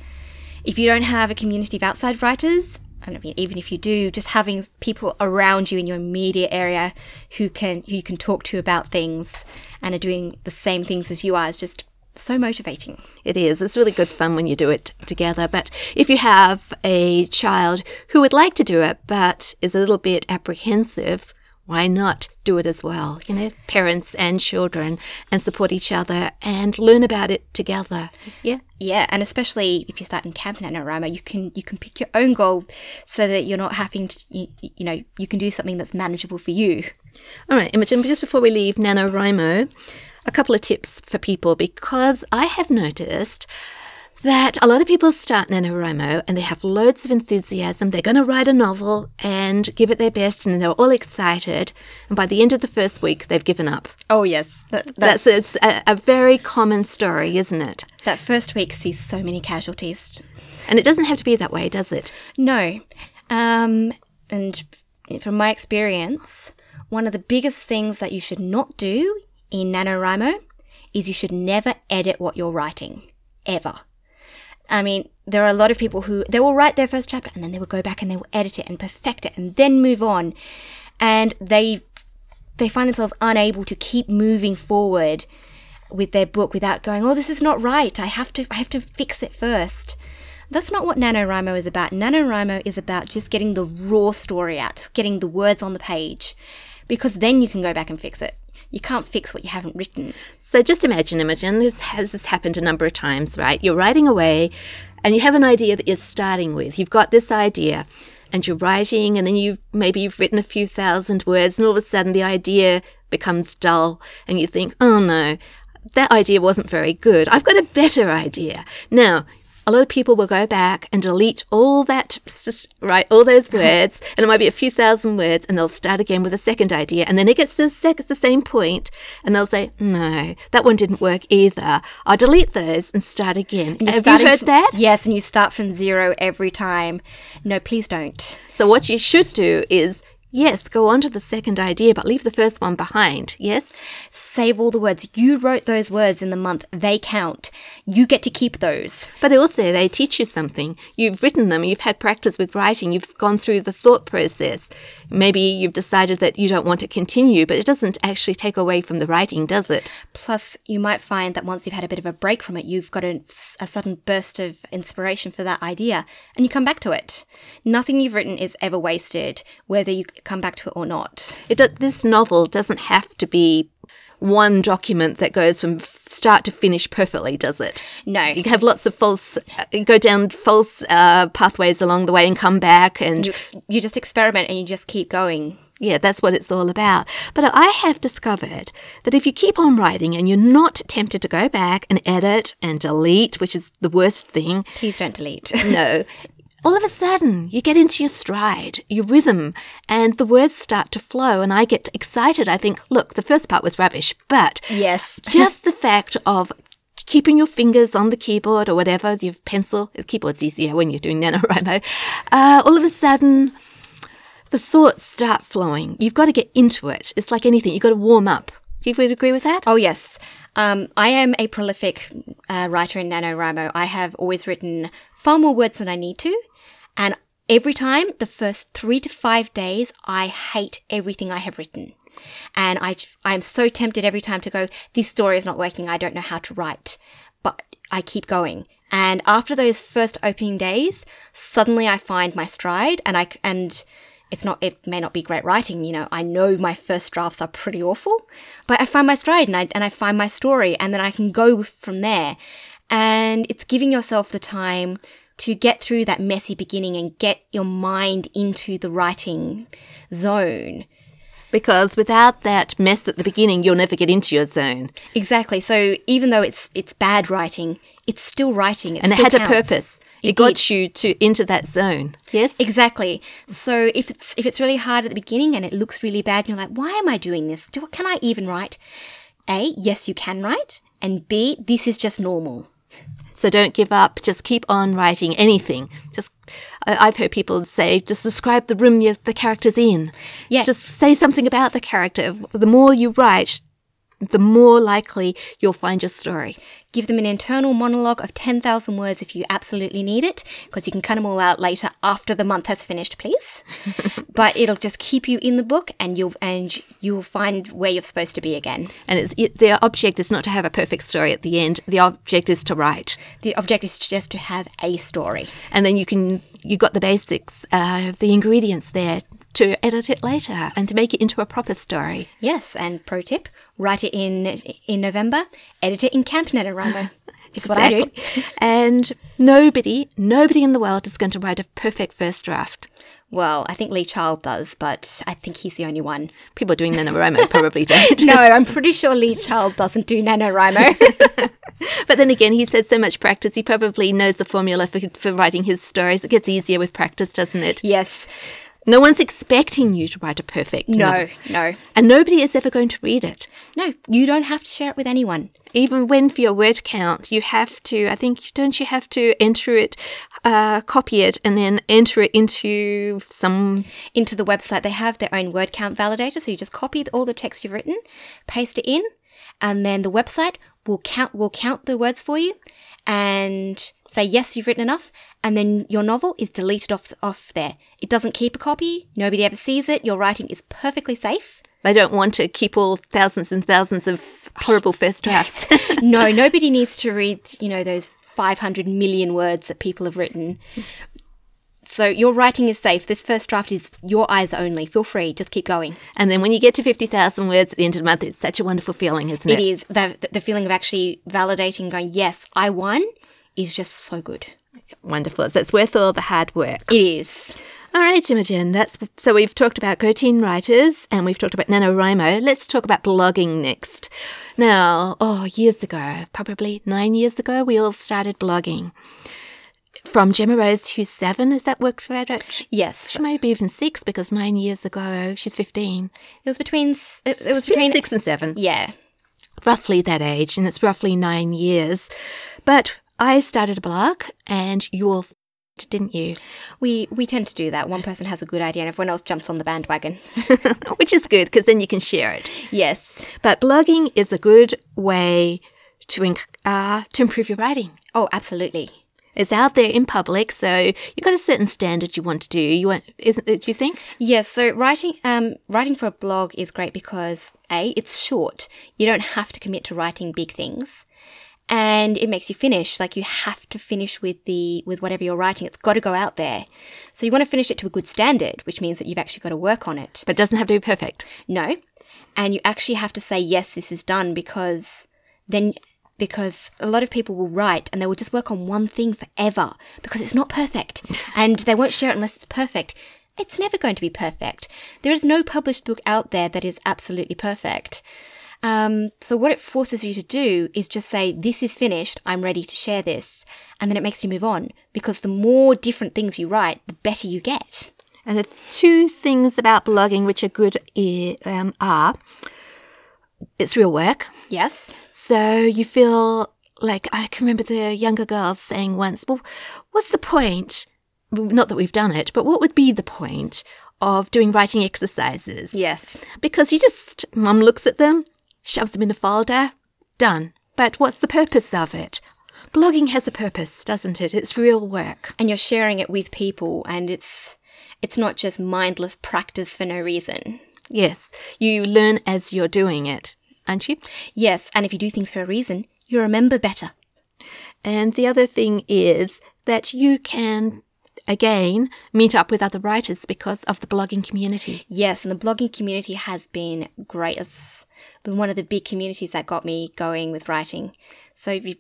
if you don't have a community of outside writers, I mean, even if you do, just having people around you in your immediate area who can who you can talk to about things and are doing the same things as you are is just so motivating. It is. It's really good fun when you do it together. But if you have a child who would like to do it but is a little bit apprehensive, why not do it as well? You know, parents and children and support each other and learn about it together. Yeah. Yeah, and especially if you start in Camp NaNoWriMo, you can you can pick your own goal so that you're not having to you, you know, you can do something that's manageable for you. All right, Imogen, just before we leave NaNoWriMo, a couple of tips for people because I have noticed that a lot of people start NaNoWriMo and they have loads of enthusiasm. They're going to write a novel and give it their best, and they're all excited. And by the end of the first week, they've given up. Oh, yes. That, that's that's a, a very common story, isn't it? That first week sees so many casualties. And it doesn't have to be that way, does it? No. Um, and from my experience, one of the biggest things that you should not do in NaNoWriMo is you should never edit what you're writing. Ever. I mean, there are a lot of people who they will write their first chapter and then they will go back and they will edit it and perfect it and then move on. And they they find themselves unable to keep moving forward with their book without going, "Oh, this is not right. I have to I have to fix it first. That's not what NaNoWriMo is about. NaNoWriMo is about just getting the raw story out, getting the words on the page, because then you can go back and fix it. You can't fix what you haven't written. So just imagine, Imogen, this has this happened a number of times, right? You're writing away and you have an idea that you're starting with. You've got this idea and you're writing and then you maybe you've written a few thousand words and all of a sudden the idea becomes dull and you think, oh no, that idea wasn't very good. I've got a better idea. Now, a lot of people will go back and delete all that, right, all those *laughs* words, and it might be a few thousand words, and they'll start again with a second idea, and then it gets to the, sec- the same point, and they'll say, "No, that one didn't work either. I'll delete those and start again." You're Have you heard f- that? Yes, and you start from zero every time. No, please don't. So what you should do is. Yes, go on to the second idea, but leave the first one behind. Yes? Save all the words. You wrote those words in the month. They count. You get to keep those. But also, they teach you something. You've written them, you've had practice with writing, you've gone through the thought process. Maybe you've decided that you don't want to continue, but it doesn't actually take away from the writing, does it? Plus, you might find that once you've had a bit of a break from it, you've got a, a sudden burst of inspiration for that idea and you come back to it. Nothing you've written is ever wasted, whether you come back to it or not. It do- this novel doesn't have to be one document that goes from start to finish perfectly, does it? No. You have lots of false, uh, go down false uh, pathways along the way and come back and You, ex- you just experiment and you just keep going. Yeah, that's what it's all about. But I have discovered that if you keep on writing and you're not tempted to go back and edit and delete, which is the worst thing, Please don't delete. no, *laughs* all of a sudden you get into your stride, your rhythm, and the words start to flow. And I get excited. I think, look, the first part was rubbish, but yes. *laughs* just the fact of keeping your fingers on the keyboard or whatever, your pencil, the keyboard's easier when you're doing NaNoWriMo, uh, all of a sudden the thoughts start flowing. You've got to get into it. It's like anything, you've got to warm up. Do you would agree with that? Oh, yes. Um, I am a prolific uh, writer in NaNoWriMo. I have always written far more words than I need to. And every time, the first three to five days, I hate everything I have written. And I, I'm so tempted every time to go, this story is not working. I don't know how to write. But I keep going. And after those first opening days, suddenly I find my stride and I, and it's not, it may not be great writing. You know, I know my first drafts are pretty awful, but I find my stride and I, and I find my story and then I can go from there. And it's giving yourself the time to get through that messy beginning and get your mind into the writing zone. Because without that mess at the beginning, you'll never get into your zone. Exactly. So even though it's it's bad writing, it's still writing. It And it still had a purpose. It, It got you to into that zone. Yes? Exactly. So if it's if it's really hard at the beginning and it looks really bad, and you're like, why am I doing this? Do can I even write? A, yes, you can write, and B, this is just normal. So don't give up. Just keep on writing anything. Just, I've heard people say, just describe the room the character's in. Yeah. Just say something about the character. The more you write, the more likely you'll find your story. Give them an internal monologue of 10,000 words if you absolutely need it, because you can cut them all out later after the month has finished, please. *laughs* but it'll just keep you in the book and you'll and you'll find where you're supposed to be again. And it's, it, the object is not to have a perfect story at the end. The object is to write. The object is just to have a story. And then you can, you got the basics, uh, the ingredients there to edit it later and to make it into a proper story. Yes, and pro tip, write it in in November, edit it in Camp NaNoWriMo. *laughs* It's what I do. And nobody, nobody in the world is going to write a perfect first draft. Well, I think Lee Child does, but I think he's the only one. People doing NaNoWriMo *laughs* probably don't. No, I'm pretty sure Lee Child doesn't do NaNoWriMo. *laughs* But then again, he's had so much practice, he probably knows the formula for, for writing his stories. It gets easier with practice, doesn't it? yes. No one's expecting you to write a perfect No, novel. no. And nobody is ever going to read it. No, you don't have to share it with anyone. Even when for your word count, you have to, I think, don't you have to enter it, uh, copy it, and then enter it into some. Into the website, they have their own word count validator, so you just copy all the text you've written, paste it in, and then the website will count will count the words for you and say yes you've written enough and then your novel is deleted off off there it doesn't keep a copy nobody ever sees it your writing is perfectly safe They don't want to keep all thousands and thousands of horrible first drafts. *laughs* no nobody needs to read you know those 500 million words that people have written. So your writing is safe. This first draft is your eyes only. Feel free, just keep going. And then when you get to 50,000 words at the end of the month, it's such a wonderful feeling, isn't it? It is the the feeling of actually validating, going, yes, I won, is just so good. Wonderful. So it's worth all the hard work. It is. All right, Imogen, that's so we've talked about Go Teen Writers and we've talked about NaNoWriMo. Let's talk about blogging next. Now, oh, years ago, probably nine years ago, we all started blogging. From Gemma Rose, who's seven, is that worked for right? Yes. She might be even six because nine years ago she's 15. It was between, it, it was between, Six and seven. yeah. roughly that age, and it's roughly nine years. But I started a blog, and you all, didn't you? We, we tend to do that. One person has a good idea and everyone else jumps on the bandwagon. *laughs* Which is good because then you can share it. yes. But blogging is a good way to inc- uh, to improve your writing. Oh, absolutely. It's out there in public, so you've got a certain standard you want to do. You want, isn't it? Do you think? Yes, so writing um writing for a blog is great because A, it's short. You don't have to commit to writing big things. And it makes you finish. Like you have to finish with the with whatever you're writing. It's gotta go out there. So you want to finish it to a good standard, which means that you've actually got to work on it. But it doesn't have to be perfect. No. And you actually have to say, yes, this is done because then, because a lot of people will write and they will just work on one thing forever because it's not perfect *laughs* and they won't share it unless it's perfect. It's never going to be perfect. There is no published book out there that is absolutely perfect. Um, so what it forces you to do is just say, this is finished. I'm ready to share this. And then it makes you move on because the more different things you write, the better you get. And the two things about blogging which are good um, are it's real work. Yes. So you feel like I can remember the younger girls saying once, well, what's the point? Not that we've done it, but what would be the point of doing writing exercises? Yes. Because you just, mum looks at them, shoves them in a folder, done. But what's the purpose of it? Blogging has a purpose, doesn't it? It's real work. and you're sharing it with people and it's it's not just mindless practice for no reason. Yes, you learn as you're doing it, aren't you? Yes, and if you do things for a reason, you remember better. And the other thing is that you can, again, meet up with other writers because of the blogging community. Yes, and the blogging community has been great. It's been one of the big communities that got me going with writing. So you,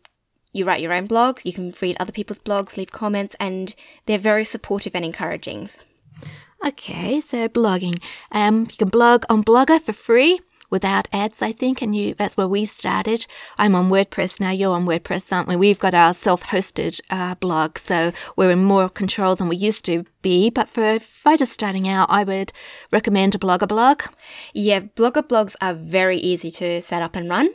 you write your own blogs, you can read other people's blogs, leave comments, and they're very supportive and encouraging. Okay, so blogging. Um, you can blog on Blogger for free without ads, I think, and you that's where we started. I'm on WordPress now. You're on WordPress, aren't we? We've got our self-hosted uh, blog, so we're in more control than we used to be. But for writers starting out, I would recommend a Blogger blog. Yeah, blogger blogs are very easy to set up and run.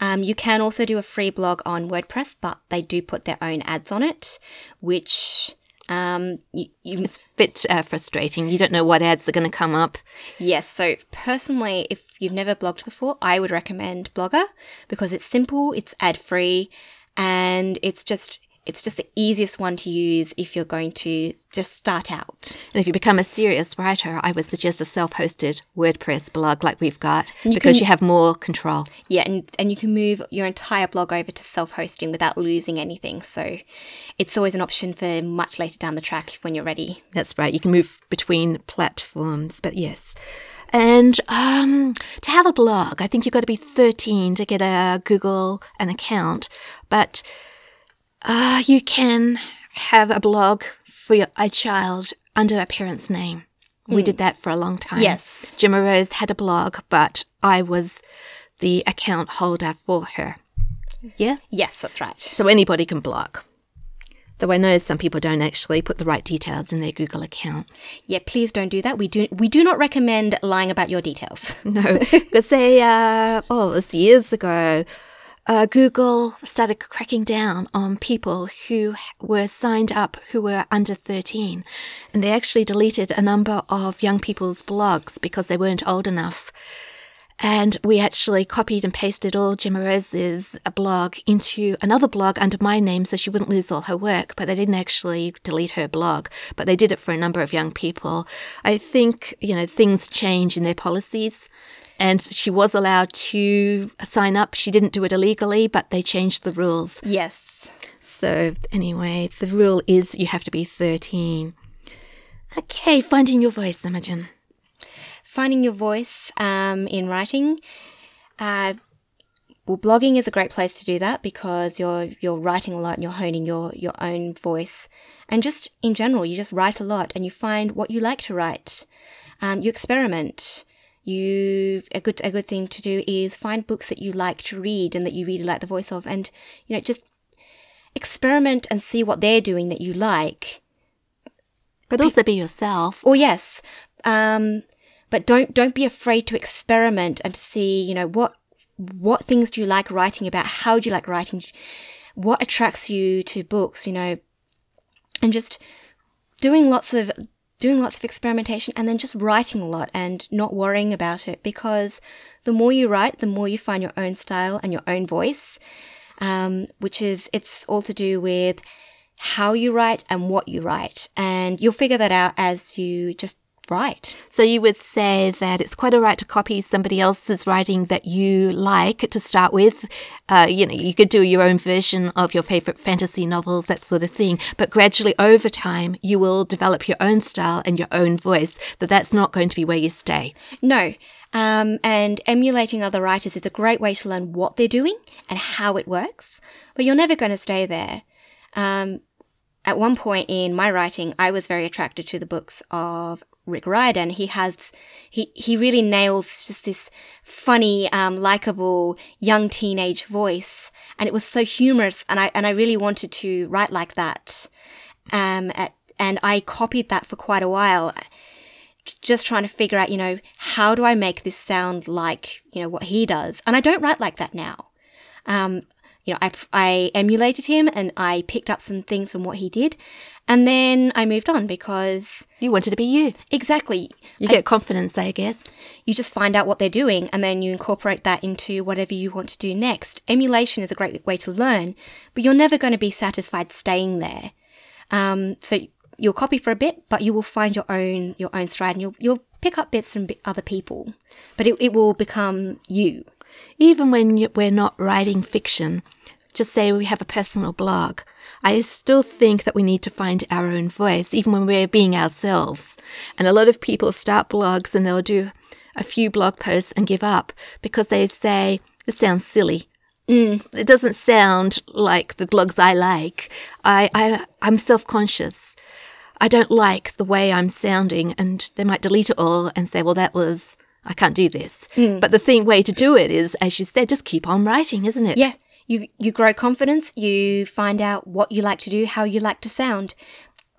Um, you can also do a free blog on WordPress, but they do put their own ads on it, which um, you, you It's a bit uh, frustrating. You don't know what ads are going to come up. yes. So personally, if you've never blogged before, I would recommend Blogger because it's simple, it's ad free, and it's just it's just the easiest one to use if you're going to just start out. And if you become a serious writer, I would suggest a self-hosted WordPress blog like we've got you because can- you have more control. Yeah, and, and you can move your entire blog over to self hosting without losing anything. So it's always an option for much later down the track when you're ready. That's right. You can move between platforms, but yes. And um, to have a blog, I think you've got to be 13 to get a Google an account. But uh, you can have a blog for your, a child under a parent's name. We did that for a long time. Yes. Gemma Rose had a blog, but I was the account holder for her. Yeah? Yes, that's right. So anybody can blog. Though I know some people don't actually put the right details in their Google account. Yeah, please don't do that. We do we do not recommend lying about your details. *laughs* No, *laughs* because they, uh, oh, it was years ago, uh, Google started cracking down on people who were signed up who were under 13. And they actually deleted a number of young people's blogs because they weren't old enough. And we actually copied and pasted all Rose's blog into another blog under my name so she wouldn't lose all her work. But they didn't actually delete her blog, but they did it for a number of young people. I think, you know, things change in their policies. And she was allowed to sign up. She didn't do it illegally, but they changed the rules. yes. So, anyway, the rule is you have to be 13. Okay, finding your voice, Imogen. Finding your voice um, in writing. Uh, well, blogging is a great place to do that because you're you're writing a lot and you're honing your your own voice, and just in general, you just write a lot and you find what you like to write. Um, you experiment. You a good a good thing to do is find books that you like to read and that you really like the voice of, and you know just experiment and see what they're doing that you like. But also be yourself. Or yes, um, but don't don't be afraid to experiment and see you know what what things do you like writing about? How do you like writing? What attracts you to books? You know, and just doing lots of doing lots of experimentation and then just writing a lot and not worrying about it because the more you write, the more you find your own style and your own voice, um, which is it's all to do with how you write and what you write, and you'll figure that out as you just Right. So you would say that it's quite all right to copy somebody else's writing that you like to start with. Uh, you know, you could do your own version of your favorite fantasy novels, that sort of thing. But gradually over time, you will develop your own style and your own voice. That that's not going to be where you stay. No. Um, and emulating other writers is a great way to learn what they're doing and how it works. But you're never going to stay there. Um, at one point in my writing, I was very attracted to the books of Rick Riordan. He has, he, he really nails just this funny, um, likable young teenage voice. And it was so humorous. And I, and I really wanted to write like that. Um, at, and I copied that for quite a while. Just trying to figure out, you know, how do I make this sound like, you know, what he does? And I don't write like that now. Um, you know, I, I emulated him and I picked up some things from what he did. And then I moved on because. You wanted to be you. Exactly. You get confidence, I guess. You just find out what they're doing and then you incorporate that into whatever you want to do next. Emulation is a great way to learn, but you're never going to be satisfied staying there. Um, so you'll copy for a bit, but you will find your own your own stride and you'll, you'll pick up bits from other people, but it, it will become you. Even when we're not writing fiction, just say we have a personal blog. I still think that we need to find our own voice, even when we're being ourselves. And a lot of people start blogs and they'll do a few blog posts and give up because they say, this sounds silly. Mm, it doesn't sound like the blogs I like. I, I, I'm self conscious. I don't like the way I'm sounding, and they might delete it all and say, well, that was, I can't do this. Mm. But the thing, way to do it is, as you said, just keep on writing, isn't it? Yeah you you grow confidence, you find out what you like to do, how you like to sound.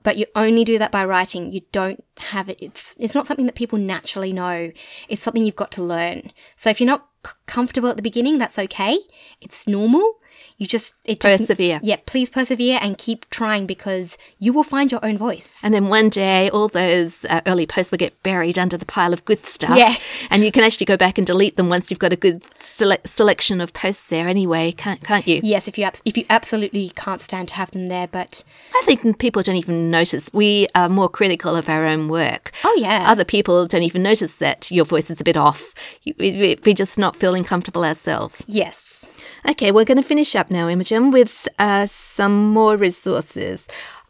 But you only do that by writing. You don't have it. It's it's not something that people naturally know. It's something you've got to learn. So if you're not comfortable at the beginning, that's okay. It's normal you just it just, persevere. Yeah, please persevere and keep trying because you will find your own voice. And then one day, all those uh, early posts will get buried under the pile of good stuff. Yeah, and you can actually go back and delete them once you've got a good sele- selection of posts there. Anyway, can't can't you? Yes, if you abs- if you absolutely can't stand to have them there, but I think people don't even notice. We are more critical of our own work. Oh yeah, other people don't even notice that your voice is a bit off. We, we're just not feeling comfortable ourselves. Yes. Okay, we're going to finish up now, Imogen, with uh, some more resources.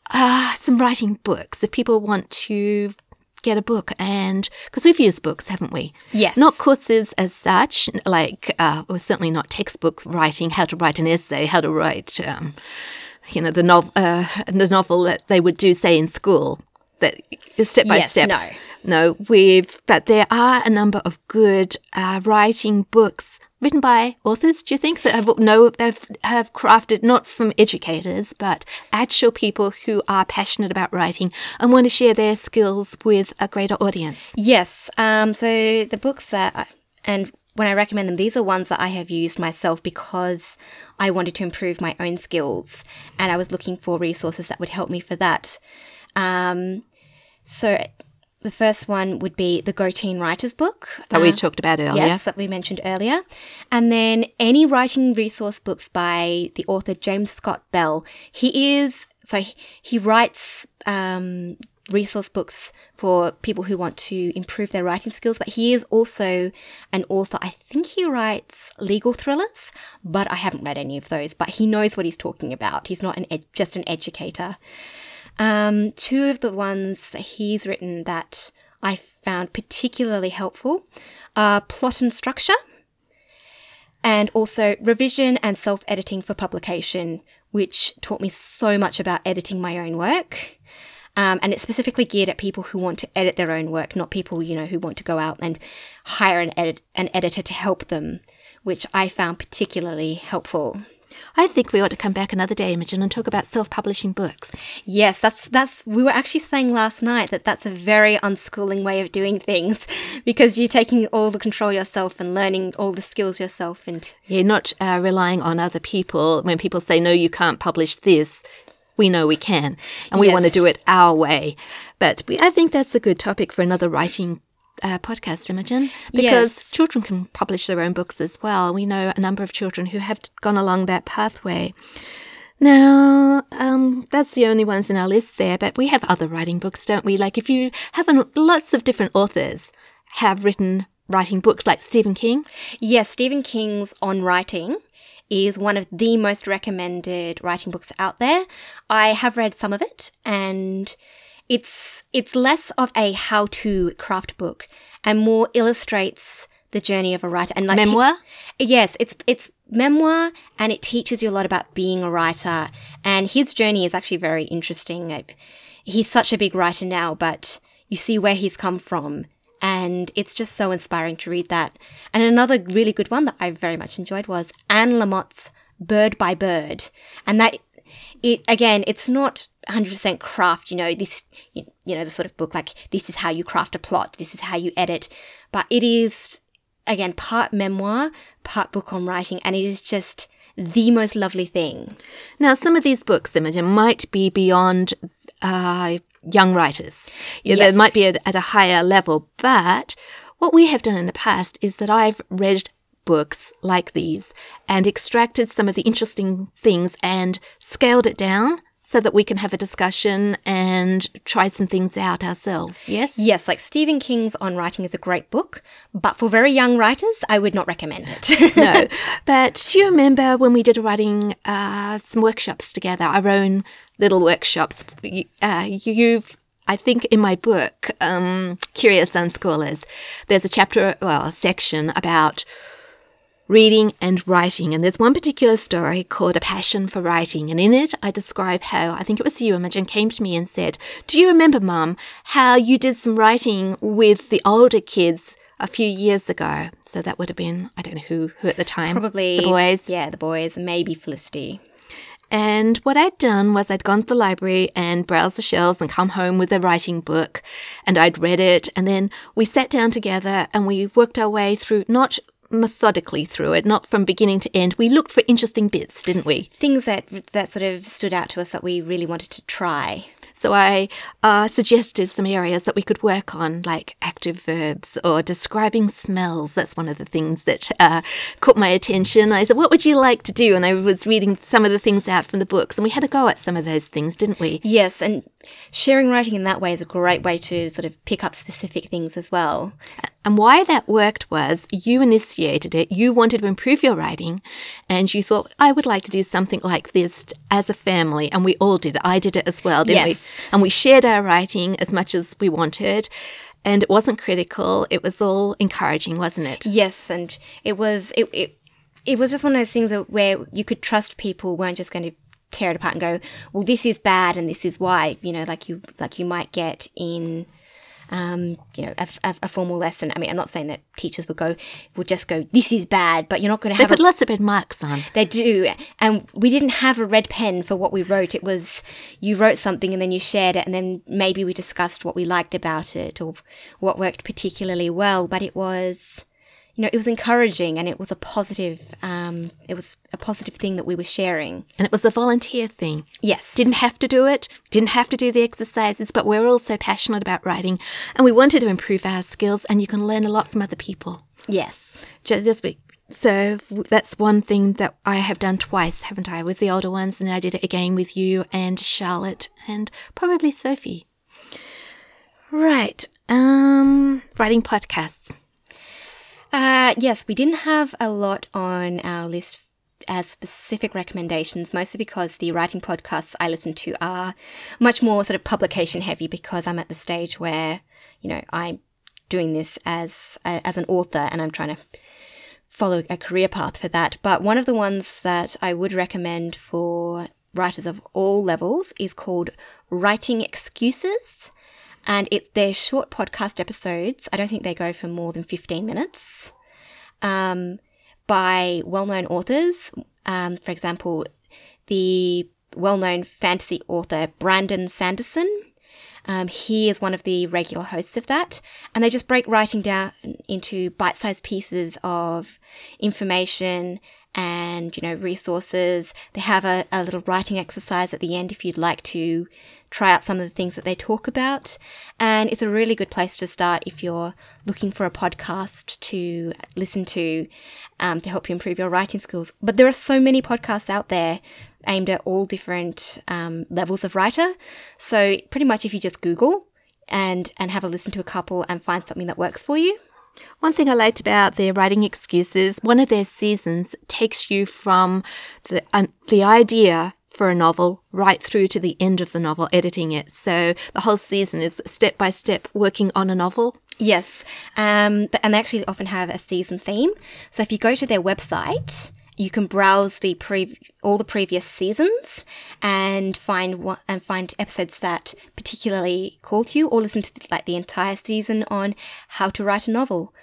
Uh, some writing books. If people want to get a book and because we've used books haven't we yes not courses as such like uh well certainly not textbook writing how to write an essay how to write um, you know the novel uh, the novel that they would do say in school that step by yes, step no no we've but there are a number of good uh, writing books written by authors, do you think, that have, know, have, have crafted not from educators, but actual people who are passionate about writing and want to share their skills with a greater audience? Yes. Um, so the books that, I, and when I recommend them, these are ones that I have used myself because I wanted to improve my own skills and I was looking for resources that would help me for that. Um, so the first one would be the Go Teen Writers book. That uh, we talked about earlier. Yes, that we mentioned earlier. And then any writing resource books by the author James Scott Bell. He is, so he writes um, resource books for people who want to improve their writing skills. But he is also an author. I think he writes legal thrillers, but I haven't read any of those. But he knows what he's talking about. He's not an ed- just an educator. Um, two of the ones that he's written that I found particularly helpful are Plot and Structure and also revision and self editing for publication, which taught me so much about editing my own work. Um, and it's specifically geared at people who want to edit their own work, not people, you know, who want to go out and hire an, edit- an editor to help them, which I found particularly helpful. I think we ought to come back another day, Imogen, and talk about self-publishing books. Yes, that's that's we were actually saying last night that that's a very unschooling way of doing things *laughs* because you're taking all the control yourself and learning all the skills yourself and Yeah, not uh, relying on other people. When people say, no, you can't publish this, we know we can. And we want to do it our way. But we, I think that's a good topic for another writing uh, podcast, Imogen, because Yes. children can publish their own books as well. We know a number of children who have gone along that pathway. Now, um, that's the only ones in our list there, but we have other writing books, don't we? Like if you have an, lots of different authors have written writing books like Stephen King. Yes, Stephen King's On Writing is one of the most recommended writing books out there. I have read some of it and it's it's less of a how-to craft book and more illustrates the journey of a writer and like Memoir? Yes, it's it's memoir and it teaches you a lot about being a writer and his journey is actually very interesting. He's such a big writer now, but you see where he's come from and it's just so inspiring to read that. And another really good one that I very much enjoyed was Anne Lamott's Bird by Bird. And that it again, it's not 100% craft, you know, this you know the sort of book like this is how you craft a plot, this is how you edit, but it is again part memoir, part book on writing and it is just the most lovely thing. Now, some of these books, Imogen, might be beyond uh, young writers. Yeah, Yes. They might be at, at a higher level. But what we have done in the past is that I've read books like these and extracted some of the interesting things and scaled it down so that we can have a discussion and try some things out ourselves. Yes? Yes, like Stephen King's On Writing is a great book, but for very young writers, I would not recommend it. *laughs* no. *laughs* But do you remember when we did writing uh, some workshops together, our own little workshops? Uh, you've, I think, in my book, um, Curious Unschoolers, there's a chapter, well, a section about reading and writing. And there's one particular story called A Passion for Writing. And in it, I describe how, I think it was you, Imogen, came to me and said, Do you remember, Mum, how you did some writing with the older kids a few years ago? So that would have been, I don't know who, who at the time. Probably The boys. Yeah, the boys, maybe Felicity. And what I'd done was I'd gone to the library and browsed the shelves and come home with a writing book and I'd read it. And then we sat down together and we worked our way through, not methodically through it, not from beginning to end. We looked for interesting bits, didn't we? Things that that sort of stood out to us that we really wanted to try. So I uh, suggested some areas that we could work on, like active verbs or describing smells. That's one of the things that uh, caught my attention. I said, "What would you like to do?" And I was reading some of the things out from the books, and we had a go at some of those things, didn't we? Yes, and sharing writing in that way is a great way to sort of pick up specific things as well. And why that worked was you initiated it, you wanted to improve your writing, and you thought, I would like to do something like this as a family. And we all did. I did it as well, didn't Yes. we? And we shared our writing as much as we wanted. And it wasn't critical, it was all encouraging, wasn't it? Yes, and it was it it, it was just one of those things where you could trust people weren't just going to tear it apart and go, well, this is bad and this is why. You know, like you like you might get in. Um, you know, a, a, a formal lesson. I mean, I'm not saying that teachers would go, would just go, this is bad, but you're not going to They have a put lots of red marks on. They do. And we didn't have a red pen for what we wrote. It was you wrote something and then you shared it, and then maybe we discussed what we liked about it or what worked particularly well. But it was, you know, it was encouraging and it was a positive, um, it was a positive thing that we were sharing. And it was a volunteer thing. Yes. Didn't have to do it, didn't have to do the exercises, but we're all so passionate about writing and we wanted to improve our skills, and you can learn a lot from other people. Yes. Just, just be, so that's one thing that I have done twice, haven't I, with the older ones, and I did it again with you and Charlotte and probably Sophie. Right. Um, writing podcasts. Uh, yes, we didn't have a lot on our list as specific recommendations, mostly because the writing podcasts I listen to are much more sort of publication heavy because I'm at the stage where, you know, I'm doing this as as an author and I'm trying to follow a career path for that. But one of the ones that I would recommend for writers of all levels is called Writing Excuses. And it's their short podcast episodes. I don't think they go for more than 15 minutes. Um, by well known authors. Um, for example, the well known fantasy author Brandon Sanderson. Um, he is one of the regular hosts of that. And they just break writing down into bite sized pieces of information and, you know, resources. They have a, a little writing exercise at the end if you'd like to try out some of the things that they talk about. And it's a really good place to start if you're looking for a podcast to listen to um, to help you improve your writing skills. But there are so many podcasts out there aimed at all different um, levels of writer. So pretty much if you just Google and and have a listen to a couple and find something that works for you. One thing I liked about their writing excuses, one of their seasons takes you from the uh, the idea for a novel right through to the end of the novel, editing it. So the whole season is step by step working on a novel. Yes, um, and they actually often have a season theme. So if you go to their website, you can browse the pre- all the previous seasons and find one, and find episodes that particularly call to you, or listen to like the entire season on how to write a novel,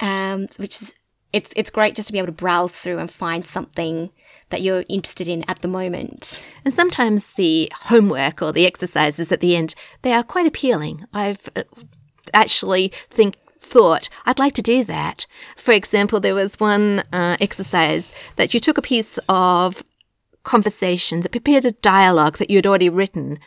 um, which is it's it's great just to be able to browse through and find something that you're interested in at the moment. And sometimes the homework or the exercises at the end, they are quite appealing. I've uh, actually think thought I'd like to do that. For example, there was one uh, exercise that you took a piece of conversations, prepared a dialogue that you had already written,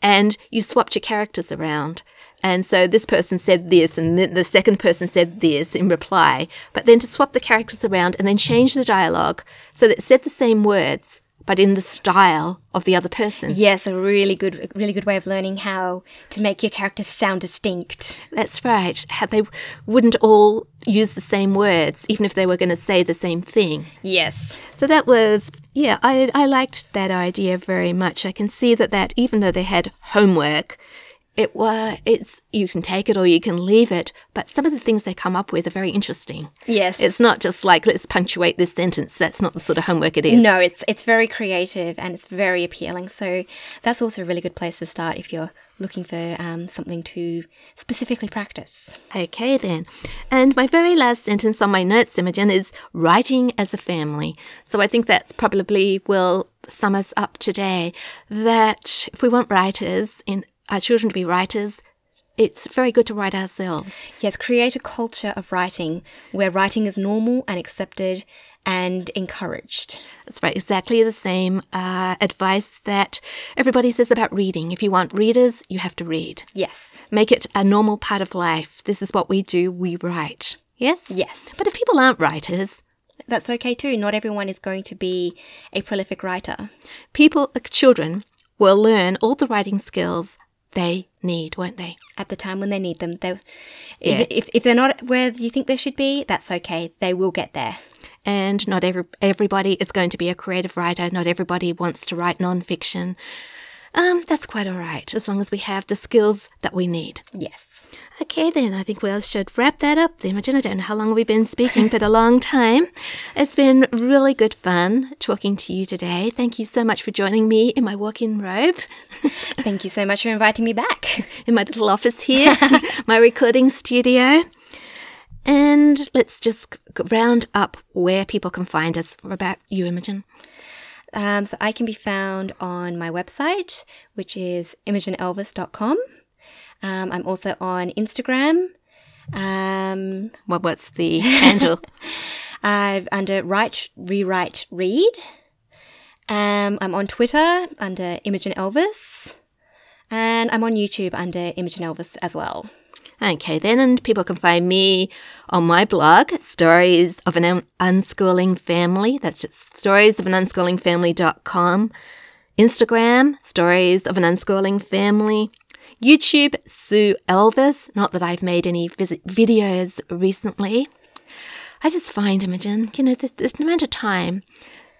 and you swapped your characters around. And so this person said this, and the second person said this in reply. But then to swap the characters around and then change the dialogue so that it said the same words, but in the style of the other person. Yes, a really good, really good way of learning how to make your characters sound distinct. That's right. How they wouldn't all use the same words, even if they were going to say the same thing. Yes. So that was, yeah, I, I liked that idea very much. I can see that that even though they had homework, it were it's you can take it or you can leave it but some of the things they come up with are very interesting. Yes. It's not just like let's punctuate this sentence. That's not the sort of homework it is. No it's it's very creative and it's very appealing. So that's also a really good place to start if you're looking for um, something to specifically practice. Okay then. And my very last sentence on my notes imogen is writing as a family. So i think that probably will sum us up today that if we want writers in our children to be writers, it's very good to write ourselves. Yes, create a culture of writing where writing is normal and accepted and encouraged. That's right, exactly the same uh, advice that everybody says about reading. If you want readers, you have to read. Yes. Make it a normal part of life. This is what we do, we write. Yes? Yes. But if people aren't writers, that's okay too. Not everyone is going to be a prolific writer. People, children, will learn all the writing skills they need, won't they? At the time when they need them. They, yeah. if, if they're not where you think they should be, that's okay. They will get there. And not every, everybody is going to be a creative writer. Not everybody wants to write nonfiction. Um, that's quite all right, as long as we have the skills that we need. Yes. Okay, then I think we all should wrap that up. Imogen, I don't know how long we've been speaking, but a long time. It's been really good fun talking to you today. Thank you so much for joining me in my walk-in robe. Thank you so much for inviting me back *laughs* in my little office here, *laughs* my recording studio. And let's just round up where people can find us about you, Imogen. Um, so I can be found on my website, which is imogenelvis.com. Um, I'm also on Instagram. Um, well, what's the *laughs* handle? uh, under Write, Rewrite, Read. Um, I'm on Twitter under Imogen Elvis. And I'm on YouTube under Imogen Elvis as well. Okay, then, and people can find me on my blog, Stories of an Unschooling Family. That's just stories of an unschooling family.com. Instagram, Stories of an Unschooling Family. YouTube, Sue Elvis. Not that I've made any visit videos recently. I just find, Imogen, you know, there's no amount of time.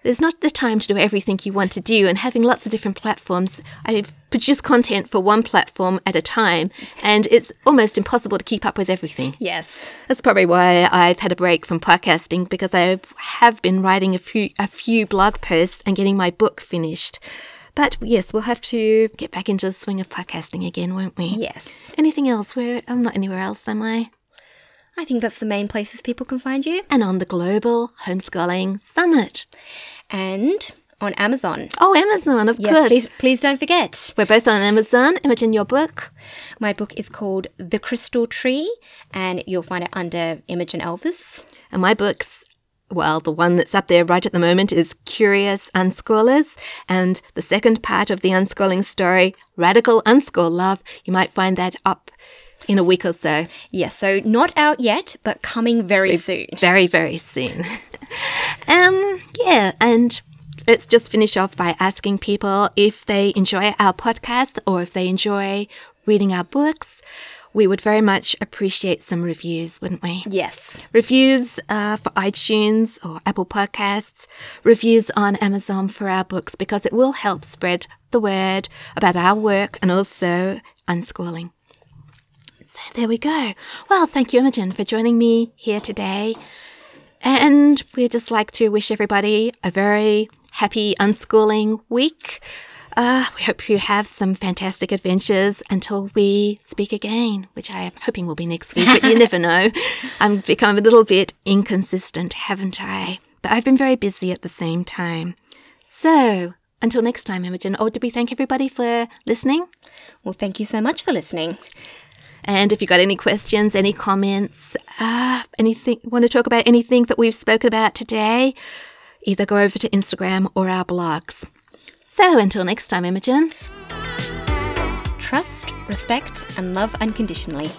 There's not the time to do everything you want to do, and having lots of different platforms. I produce content for one platform at a time, and it's almost impossible to keep up with everything. Yes. That's probably why I've had a break from podcasting because I have been writing a few a few blog posts and getting my book finished. But yes, we'll have to get back into the swing of podcasting again, won't we? Yes. Anything else? Where I'm not anywhere else, am I? I think that's the main places people can find you. And on the Global Homeschooling Summit. And on Amazon. Oh, Amazon, of Yes, course. please, please don't forget. We're both on Amazon. Imogen, your book. My book is called The Crystal Tree, and you'll find it under Imogen Elvis. And my book's, well, the one that's up there right at the moment is Curious Unschoolers. And the second part of the unschooling story, Radical Unschool Love, you might find that up in a week or so. Yes, so not out yet, but coming very soon. Very, very soon. *laughs* um, yeah, and let's just finish off by asking people if they enjoy our podcast or if they enjoy reading our books. We would very much appreciate some reviews, wouldn't we? Yes. Reviews uh, for iTunes or Apple Podcasts, reviews on Amazon for our books because it will help spread the word about our work and also unschooling. So there we go. Well, thank you, Imogen, for joining me here today. And we'd just like to wish everybody a very happy unschooling week. Uh, we hope you have some fantastic adventures until we speak again, which I am hoping will be next week, but you *laughs* never know. I've become a little bit inconsistent, haven't I? But I've been very busy at the same time. So, until next time, Imogen. Oh, did we thank everybody for listening? Well, thank you so much for listening. And if you've got any questions, any comments, uh, anything, want to talk about anything that we've spoken about today, either go over to Instagram or our blogs. So until next time, Imogen. Trust, respect, and love unconditionally.